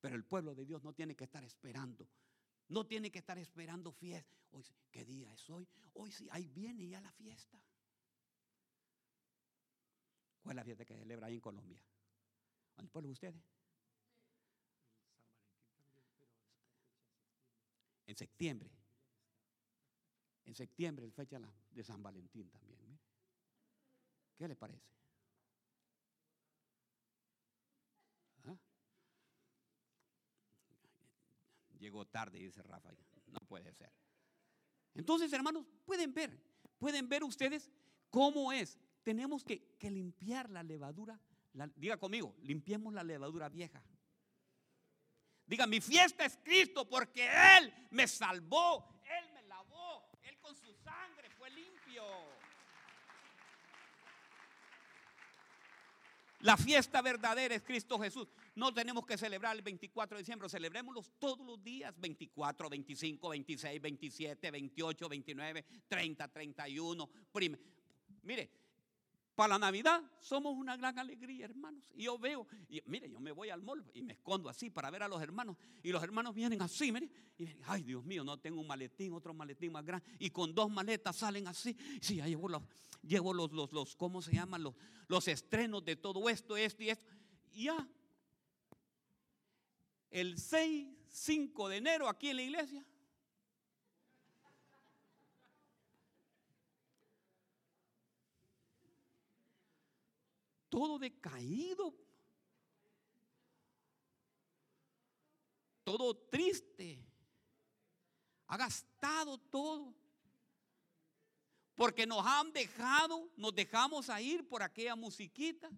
Pero el pueblo de Dios no tiene que estar esperando. No tiene que estar esperando fiesta. Hoy, ¿qué día es hoy? Hoy sí, ahí viene ya la fiesta. ¿Cuál es la fiesta que se celebra ahí en Colombia? ¿En el pueblo de ustedes? En septiembre. En septiembre, el fecha de San Valentín también. ¿Qué le parece? Llegó tarde, dice Rafa. No puede ser. Entonces, hermanos, pueden ver, pueden ver ustedes cómo es. Tenemos que, limpiar la levadura. diga conmigo, limpiemos la levadura vieja. Diga, mi fiesta es Cristo porque Él me salvó, Él me lavó, Él con su sangre fue limpio. La fiesta verdadera es Cristo Jesús. No tenemos que celebrar el 24 de diciembre, celebrémoslos todos los días, 24, 25, 26, 27, 28, 29, 30, 31. Mire, para la Navidad somos una gran alegría, hermanos. Y yo veo, mire, yo me voy al mall y me escondo así para ver a los hermanos. Y los hermanos vienen así, mire. Y ay, Dios mío, no tengo un maletín, otro maletín más grande. Y con dos maletas salen así. Sí, ya llevo los, llevo los, los, los ¿cómo se llaman? Los, los estrenos de todo esto, esto y esto. Y ya, el 6, 5 de enero aquí en la iglesia. Todo decaído. Todo triste. Ha gastado todo. Porque nos han dejado, nos dejamos a ir por aquella musiquita.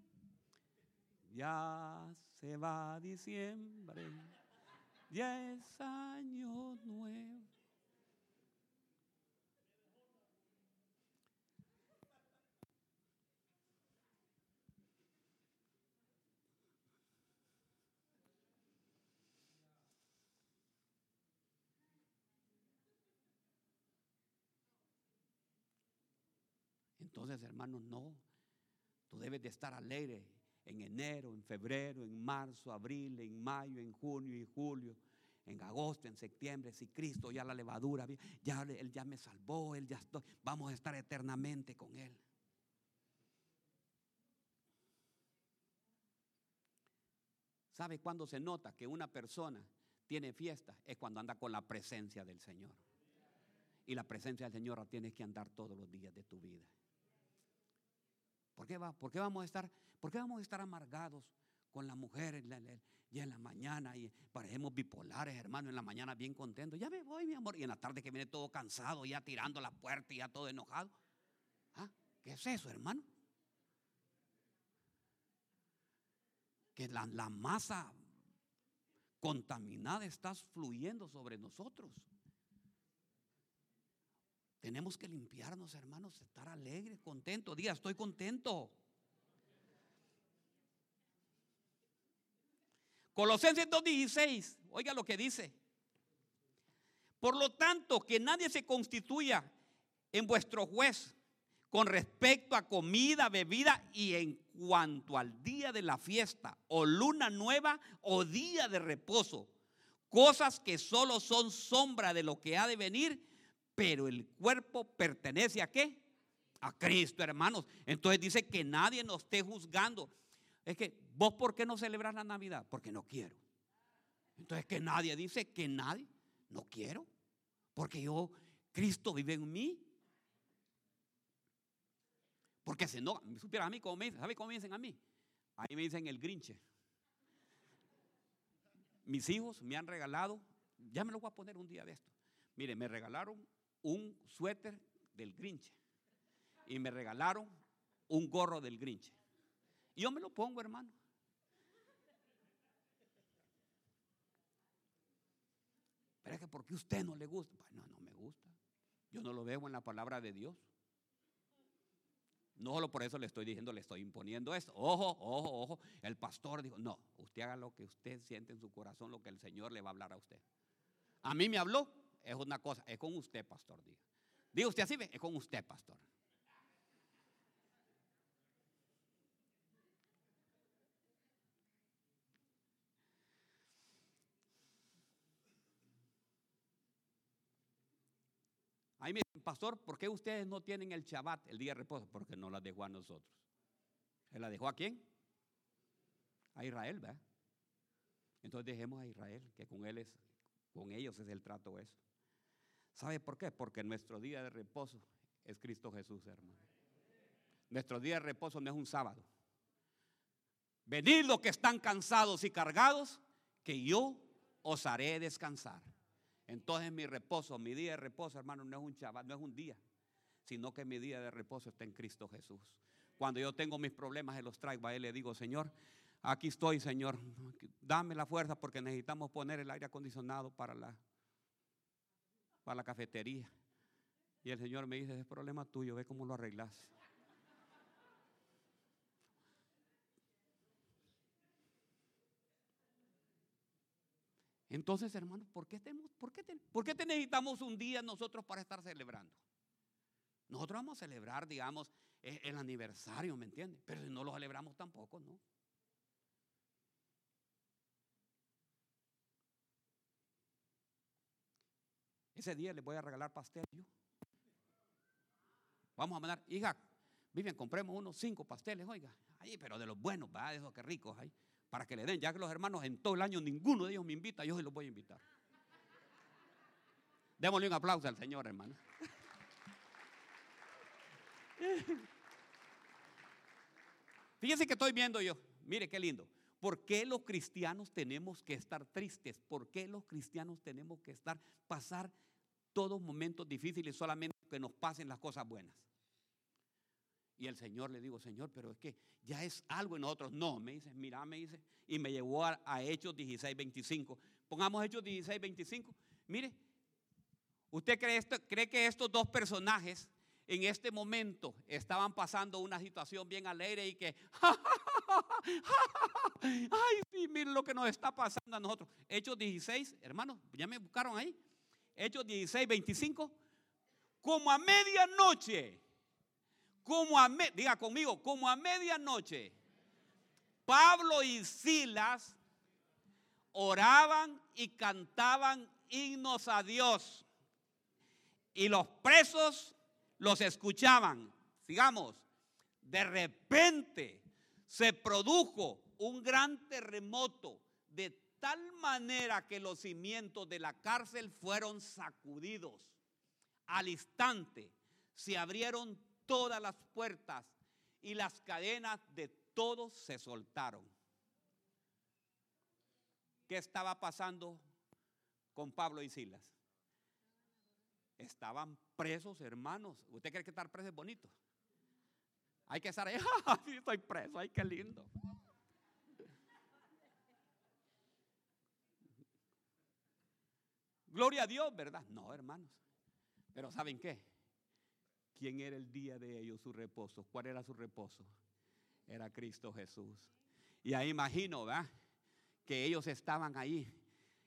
Ya se va diciembre, ya es año nuevo. Entonces, hermanos, no. Tú debes de estar alegre en enero, en febrero, en marzo, abril, en mayo, en junio y julio, en agosto, en septiembre, si Cristo ya la levadura, ya Él ya me salvó, Él ya estoy, vamos a estar eternamente con Él. ¿Sabe cuándo se nota que una persona tiene fiesta es cuando anda con la presencia del Señor. Y la presencia del Señor la tienes que andar todos los días de tu vida. ¿Por qué, va, por qué vamos, a estar, por qué vamos a estar amargados con la mujer ya en la mañana y parecemos bipolares, hermano, en la mañana bien contentos. Ya me voy, mi amor. Y en la tarde que viene todo cansado, ya tirando la puerta y ya todo enojado. ¿Ah? ¿Qué es eso, hermano? Que la, la masa contaminada está fluyendo sobre nosotros. Tenemos que limpiarnos, hermanos, estar alegres, contentos. Diga, estoy contento. Colosenses 2.16, oiga lo que dice. Por lo tanto, que nadie se constituya en vuestro juez con respecto a comida, bebida y en cuanto al día de la fiesta o luna nueva o día de reposo. Cosas que solo son sombra de lo que ha de venir pero el cuerpo pertenece a qué? A Cristo, hermanos. Entonces dice que nadie nos esté juzgando. Es que, ¿vos por qué no celebras la Navidad? Porque no quiero. Entonces que nadie dice que nadie, no quiero. Porque yo, Cristo vive en mí. Porque si no, me supiera a mí cómo me dicen, ¿sabe cómo me dicen a mí? Ahí me dicen el grinche. Mis hijos me han regalado, ya me lo voy a poner un día de esto. Mire, me regalaron un suéter del Grinch y me regalaron un gorro del Grinch. Y yo me lo pongo, hermano. Pero es que porque usted no le gusta. no, no me gusta. Yo no lo veo en la palabra de Dios. No solo por eso le estoy diciendo, le estoy imponiendo esto. Ojo, ojo, ojo. El pastor dijo, no, usted haga lo que usted siente en su corazón, lo que el Señor le va a hablar a usted. A mí me habló, es una cosa, es con usted, pastor. Diga, usted así, es con usted, pastor. Ahí me dicen, pastor, ¿por qué ustedes no tienen el Shabbat, el día de reposo? Porque no la dejó a nosotros. ¿Él la dejó a quién? A Israel, ¿verdad? Entonces dejemos a Israel, que con él es, con ellos es el trato eso. ¿Sabe por qué? Porque nuestro día de reposo es Cristo Jesús, hermano. Nuestro día de reposo no es un sábado. Venid los que están cansados y cargados, que yo os haré descansar. Entonces mi reposo, mi día de reposo, hermano, no es un chaval, no es un día, sino que mi día de reposo está en Cristo Jesús. Cuando yo tengo mis problemas, Él los traigo a Él, le digo, Señor, aquí estoy, Señor, dame la fuerza porque necesitamos poner el aire acondicionado para la para la cafetería. Y el Señor me dice, es problema tuyo, ve cómo lo arreglas. Entonces, hermanos, ¿por qué, tenemos, por, qué ¿por qué necesitamos un día nosotros para estar celebrando? Nosotros vamos a celebrar, digamos, e, el aniversario, ¿me entiendes? Pero si no lo celebramos tampoco, ¿no? Ese día les voy a regalar pastel yo. Vamos a mandar, hija, Vivian, compremos unos cinco pasteles, oiga, ahí, pero de los buenos, va, de esos que ricos ahí, para que le den, ya que los hermanos en todo el año ninguno de ellos me invita, yo se los voy a invitar. Démosle un aplauso al Señor, hermano. Fíjense que estoy viendo yo, mire qué lindo. ¿Por qué los cristianos tenemos que estar tristes? ¿Por qué los cristianos tenemos que estar, pasar todos momentos difíciles solamente que nos pasen las cosas buenas. Y el Señor le digo, Señor, pero es que ya es algo en nosotros. No, me dice, mira, me dice, y me llevó a, Hechos 16, 25. Pongamos Hechos 16, 25. Mire, ¿usted cree, esto, cree que estos dos personajes en este momento estaban pasando una situación bien alegre y que, ay, sí, miren lo que nos está pasando a nosotros. Hechos 16, hermanos, ya me buscaron ahí. Hechos 16, 25. Como a medianoche, como a, diga conmigo, como a medianoche, Pablo y Silas oraban y cantaban himnos a Dios. Y los presos los escuchaban. Sigamos. De repente se produjo un gran terremoto de tal manera que los cimientos de la cárcel fueron sacudidos. Al instante se abrieron todas las puertas y las cadenas de todos se soltaron. ¿Qué estaba pasando con Pablo y Silas? Estaban presos, hermanos. ¿Usted cree que estar preso es bonito? Hay que estar ahí, sí, estoy preso, ay, qué lindo. Gloria a Dios, ¿verdad? No, hermanos. Pero ¿saben qué? ¿Quién era el día de ellos su reposo? ¿Cuál era su reposo? Era Cristo Jesús. Y ahí imagino, ¿verdad? Que ellos estaban ahí,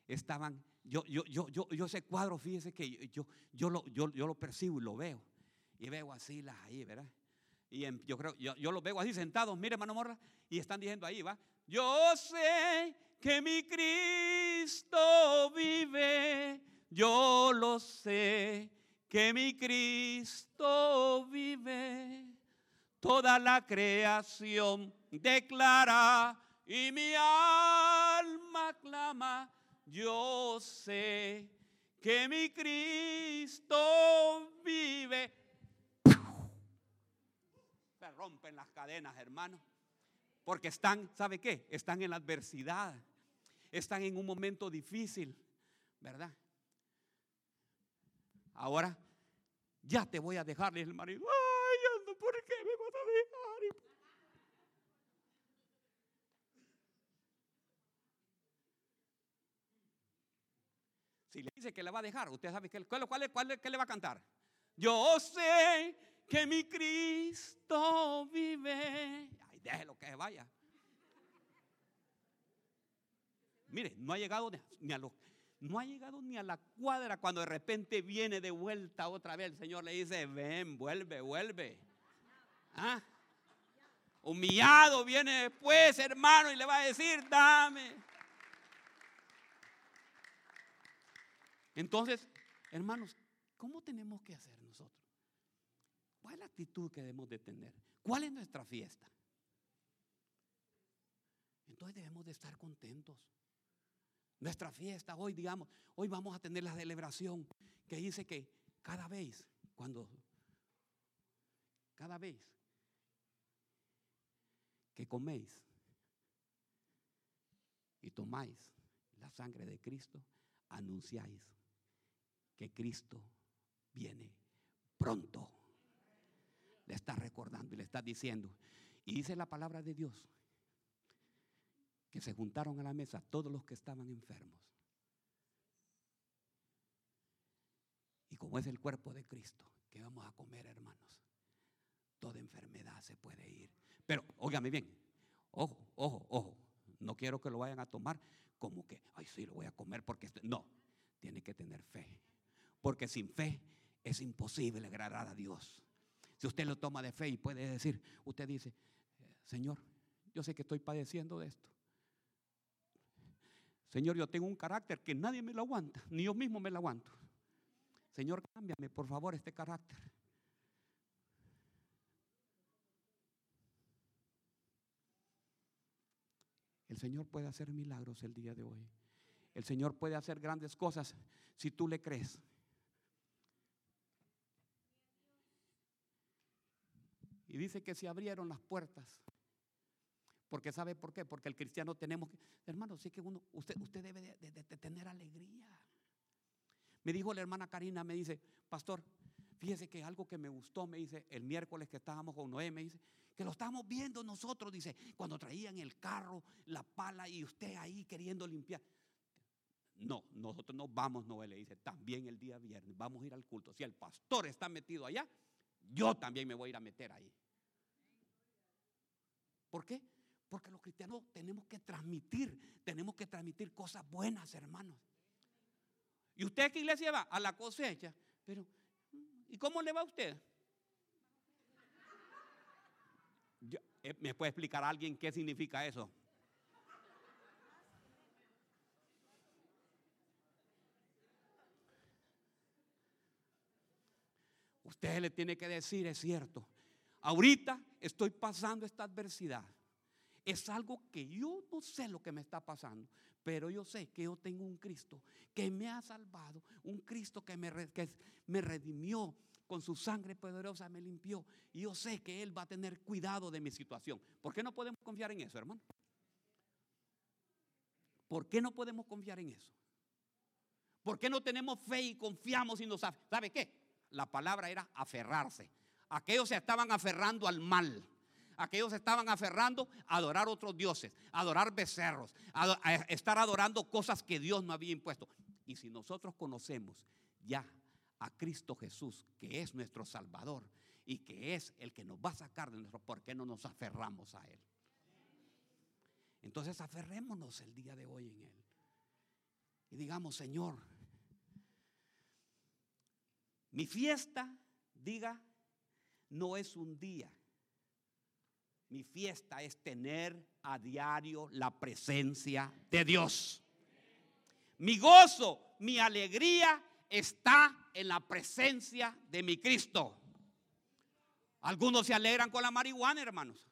estaban, yo, yo, yo, yo, yo ese cuadro, fíjese que yo, yo, lo, yo, yo lo percibo y lo veo. Y veo así las ahí, ¿verdad? Y yo creo, yo, yo los veo así sentados, mire hermano Morra, y están diciendo ahí, va, yo sé que mi Cristo vive, yo lo sé, que mi Cristo vive. Toda la creación declara y mi alma clama, yo sé que mi Cristo vive. Se rompen las cadenas, hermano. Porque están, ¿sabe qué? Están en la adversidad están en un momento difícil, ¿verdad? Ahora ya te voy a dejar, el marido. Ay, ¿por qué me vas a dejar? Si le dice que le va a dejar, usted sabe que, ¿cuál, cuál, cuál, qué le va a cantar. Yo sé que mi Cristo vive. Ay, déjelo que vaya. Mire, no ha llegado ni a la cuadra cuando de repente viene de vuelta otra vez. El Señor le dice, ven, vuelve, vuelve. ¿Ah? Humillado viene después, hermano, y le va a decir, dame. Entonces, hermanos, ¿cómo tenemos que hacer nosotros? ¿Cuál es la actitud que debemos de tener? ¿Cuál es nuestra fiesta? Entonces debemos de estar contentos nuestra fiesta, hoy digamos, hoy vamos a tener la celebración que dice que cada vez, cuando, cada vez que coméis y tomáis la sangre de Cristo, anunciáis que Cristo viene pronto. Le está recordando y le está diciendo. Y dice la palabra de Dios que se juntaron a la mesa todos los que estaban enfermos. Y como es el cuerpo de Cristo que vamos a comer, hermanos, toda enfermedad se puede ir. Pero, óigame bien, ojo, ojo, ojo, no quiero que lo vayan a tomar como que, ay, sí, lo voy a comer porque... No, tiene que tener fe. Porque sin fe es imposible agradar a Dios. Si usted lo toma de fe y puede decir, usted dice, Señor, yo sé que estoy padeciendo de esto. Señor, yo tengo un carácter que nadie me lo aguanta, ni yo mismo me lo aguanto. Señor, cámbiame por favor este carácter. El Señor puede hacer milagros el día de hoy. El Señor puede hacer grandes cosas si tú le crees. Y dice que se abrieron las puertas porque sabe por qué, porque el cristiano tenemos que, hermano, sí que uno, usted, usted debe de, tener alegría. Me dijo la hermana Karina, me dice, pastor, fíjese que algo que me gustó, me dice, el miércoles que estábamos con Noé, me dice, que lo estábamos viendo nosotros, dice, cuando traían el carro, la pala y usted ahí queriendo limpiar. No, nosotros no vamos, Noé le dice, también el día viernes vamos a ir al culto. Si el pastor está metido allá, yo también me voy a ir a meter ahí. ¿Por qué? Porque los cristianos tenemos que transmitir, tenemos que transmitir cosas buenas, hermanos. ¿Y usted qué iglesia va? A la cosecha. Pero, ¿y cómo le va a usted? Eh, ¿Me puede explicar a alguien qué significa eso? Usted le tiene que decir, es cierto, ahorita estoy pasando esta adversidad Es algo que yo no sé lo que me está pasando, pero yo sé que yo tengo un Cristo que me ha salvado, un Cristo que me, redimió con su sangre poderosa, me limpió. Y yo sé que Él va a tener cuidado de mi situación. ¿Por qué no podemos confiar en eso, hermano? ¿Por qué no podemos confiar en eso? ¿Por qué no tenemos fe y confiamos y no sabe? ¿Sabe qué? La palabra era aferrarse. Aquellos se estaban aferrando al mal. Aquellos estaban aferrando a adorar otros dioses, a adorar becerros, a estar adorando cosas que Dios no había impuesto. Y si nosotros conocemos ya a Cristo Jesús, que es nuestro Salvador y que es el que nos va a sacar de nuestro, ¿por qué no nos aferramos a Él? Entonces aferrémonos el día de hoy en Él. Y digamos, Señor, mi fiesta, diga, no es un día. Mi fiesta es tener a diario la presencia de Dios. Mi gozo, mi alegría está en la presencia de mi Cristo. Algunos se alegran con la marihuana, hermanos.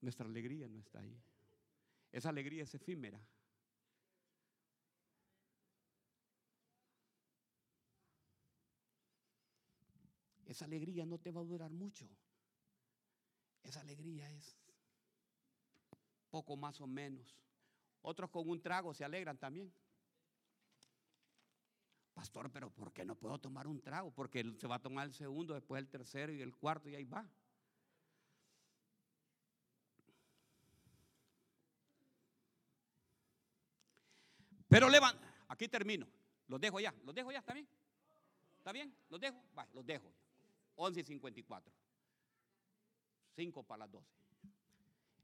Nuestra alegría no está ahí. Esa alegría es efímera. Esa alegría no te va a durar mucho. Esa alegría es poco más o menos. Otros con un trago se alegran también. Pastor, pero ¿por qué no puedo tomar un trago? Porque se va a tomar el segundo, después el tercero y el cuarto y ahí va. Pero levanta, aquí termino. Los dejo ya, los dejo ya, ¿está bien? ¿Está bien? ¿Los dejo? Va, los dejo. 11 y 54. 5 para las 12.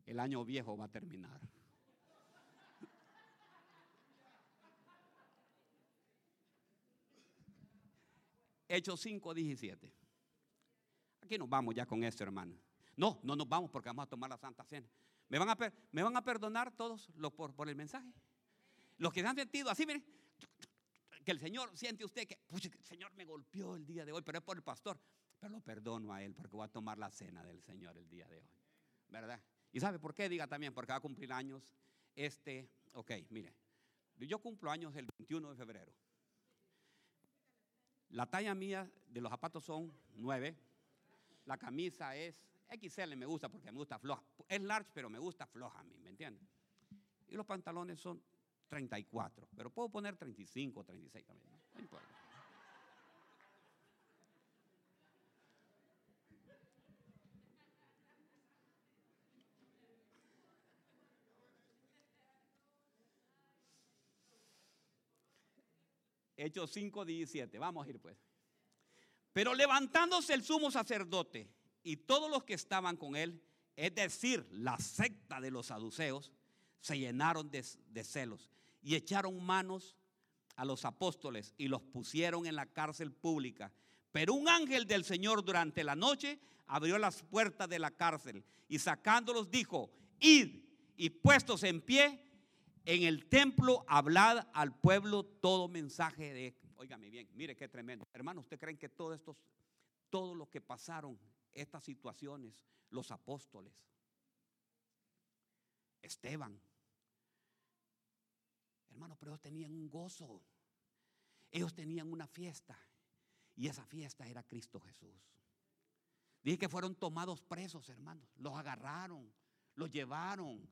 El año viejo va a terminar. Hechos 5, 17. Aquí nos vamos ya con esto, hermano. No, no nos vamos porque vamos a tomar la Santa Cena. ¿Me van a, me van a perdonar todos los por, por el mensaje? Los que se han sentido así, miren, que el Señor siente usted que, el Señor me golpeó el día de hoy, pero es por el pastor. Pero lo perdono a él porque voy a tomar la cena del Señor el día de hoy. ¿Verdad? ¿Y sabe por qué? Diga también, porque va a cumplir años este, ok, mire, yo cumplo años el 21 de febrero. La talla mía de los zapatos son 9. La camisa es XL, me gusta porque me gusta floja. Es large, pero me gusta floja a mí, ¿me entiendes? Y los pantalones son 34, pero puedo poner 35 o 36 también, no importa. Hechos 5, 17. Vamos a ir pues. Pero levantándose el sumo sacerdote y todos los que estaban con él, es decir, la secta de los saduceos, se llenaron de, celos y echaron manos a los apóstoles y los pusieron en la cárcel pública. Pero un ángel del Señor durante la noche abrió las puertas de la cárcel y sacándolos dijo, id y puestos en pie en el templo, hablad al pueblo todo mensaje de, óigame bien, mire qué tremendo. Hermano, ¿usted creen que todo esto, todo lo que pasaron, estas situaciones, los apóstoles, Esteban, Hermano, pero ellos tenían un gozo. Ellos tenían una fiesta. Y esa fiesta era Cristo Jesús. Dije que fueron tomados presos, hermanos. Los agarraron, los llevaron.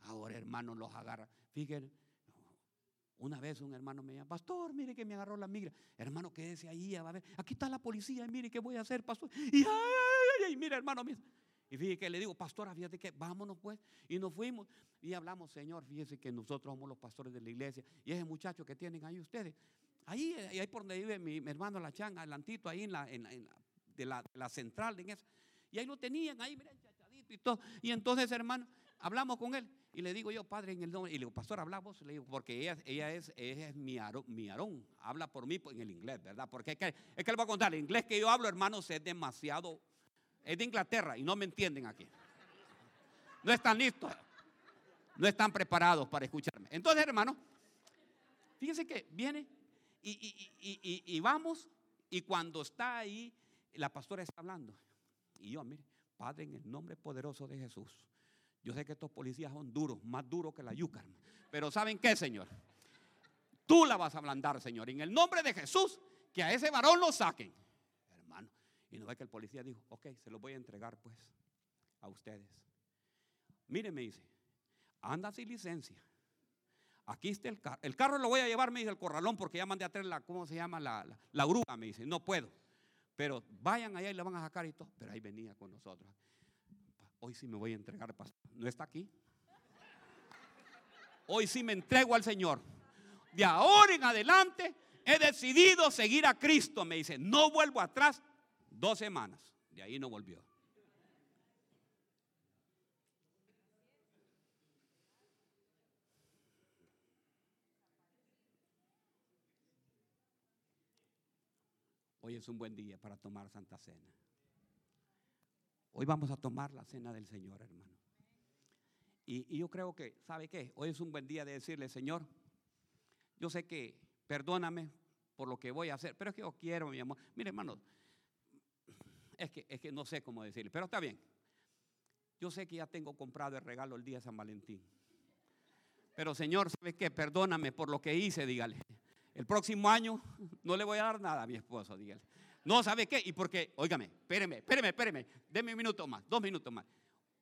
Ahora, hermanos, los agarran. Fíjense, una vez un hermano me llama, pastor, mire que me agarró la migra. Hermano, quédese ahí, a ver, aquí está la policía, mire qué voy a hacer, pastor. Y ay, ay, ay, mire, hermano, mire. Y fíjese que le digo, pastora, fíjate que vámonos pues. Y nos fuimos y hablamos, Señor, fíjese que nosotros somos los pastores de la iglesia. Y ese muchacho que tienen ahí ustedes, ahí, ahí por donde vive mi, hermano La Changa, adelantito, ahí en la, en, de, la, la, central, en eso. Y ahí lo tenían, ahí, miren, chachadito y todo. Y entonces, hermano, hablamos con él. Y le digo yo, padre, en el nombre. Y le digo, pastor, hablamos. Le digo, porque ella, ella es, es mi, arón, mi arón. Habla por mí en el inglés, ¿verdad? Porque es que, es que le voy a contar, el inglés que yo hablo, hermanos, es demasiado es de Inglaterra y no me entienden aquí. No están listos. No están preparados para escucharme. Entonces, hermano, fíjense que viene y, vamos y cuando está ahí, la pastora está hablando. Y yo, mire, Padre, en el nombre poderoso de Jesús. Yo sé que estos policías son duros, más duros que la yuca. Pero ¿saben qué, Señor? Tú la vas a ablandar, Señor. En el nombre de Jesús, que a ese varón lo saquen. Y no ve que el policía dijo, ok, se lo voy a entregar pues a ustedes. Mire, me dice, anda sin licencia. Aquí está el carro. El carro lo voy a llevar, me dice el corralón, porque ya mandé a traer la, ¿cómo se llama? La, la, grúa, me dice, no puedo. Pero vayan allá y le van a sacar y todo. Pero ahí venía con nosotros. Hoy sí me voy a entregar. ¿No está aquí? Hoy sí me entrego al Señor. De ahora en adelante he decidido seguir a Cristo. Me dice, no vuelvo atrás. Dos semanas. De ahí no volvió. Hoy es un buen día para tomar Santa Cena. Hoy vamos a tomar la cena del Señor, hermano. Y, yo creo que, ¿sabe qué? Hoy es un buen día de decirle, Señor, yo sé que perdóname por lo que voy a hacer, pero es que yo quiero, mi amor. Mire, hermano, es que, es que no sé cómo decirle, pero está bien. Yo sé que ya tengo comprado el regalo el día de San Valentín. Pero Señor, ¿sabe qué? Perdóname por lo que hice, dígale. El próximo año no le voy a dar nada a mi esposo, dígale. No, ¿sabe qué? Y porque, óigame, espéreme, espéreme, espéreme, deme un minuto más, dos minutos más.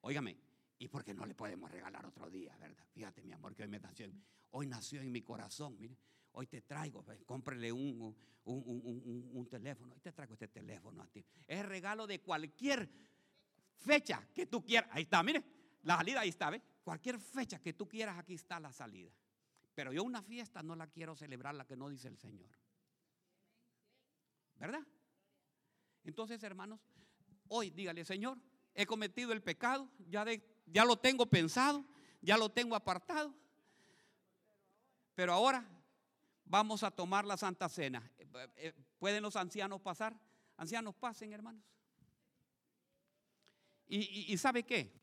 Óigame, ¿y por qué no le podemos regalar otro día, verdad? Fíjate, mi amor, que hoy me nació, hoy nació en mi corazón, mire. Hoy te traigo, pues, cómprele un, un, teléfono. Hoy te traigo este teléfono a ti. Es regalo de cualquier fecha que tú quieras. Ahí está, mire, la salida ahí está, ¿ve? Cualquier fecha que tú quieras, aquí está la salida. Pero yo una fiesta no la quiero celebrar la que no dice el Señor. ¿Verdad? Entonces, hermanos, hoy dígale, Señor, he cometido el pecado, ya, ya lo tengo pensado, ya lo tengo apartado. Pero ahora vamos a tomar la Santa Cena. Eh, ¿Pueden los ancianos pasar? Ancianos, pasen, hermanos. y sabe qué?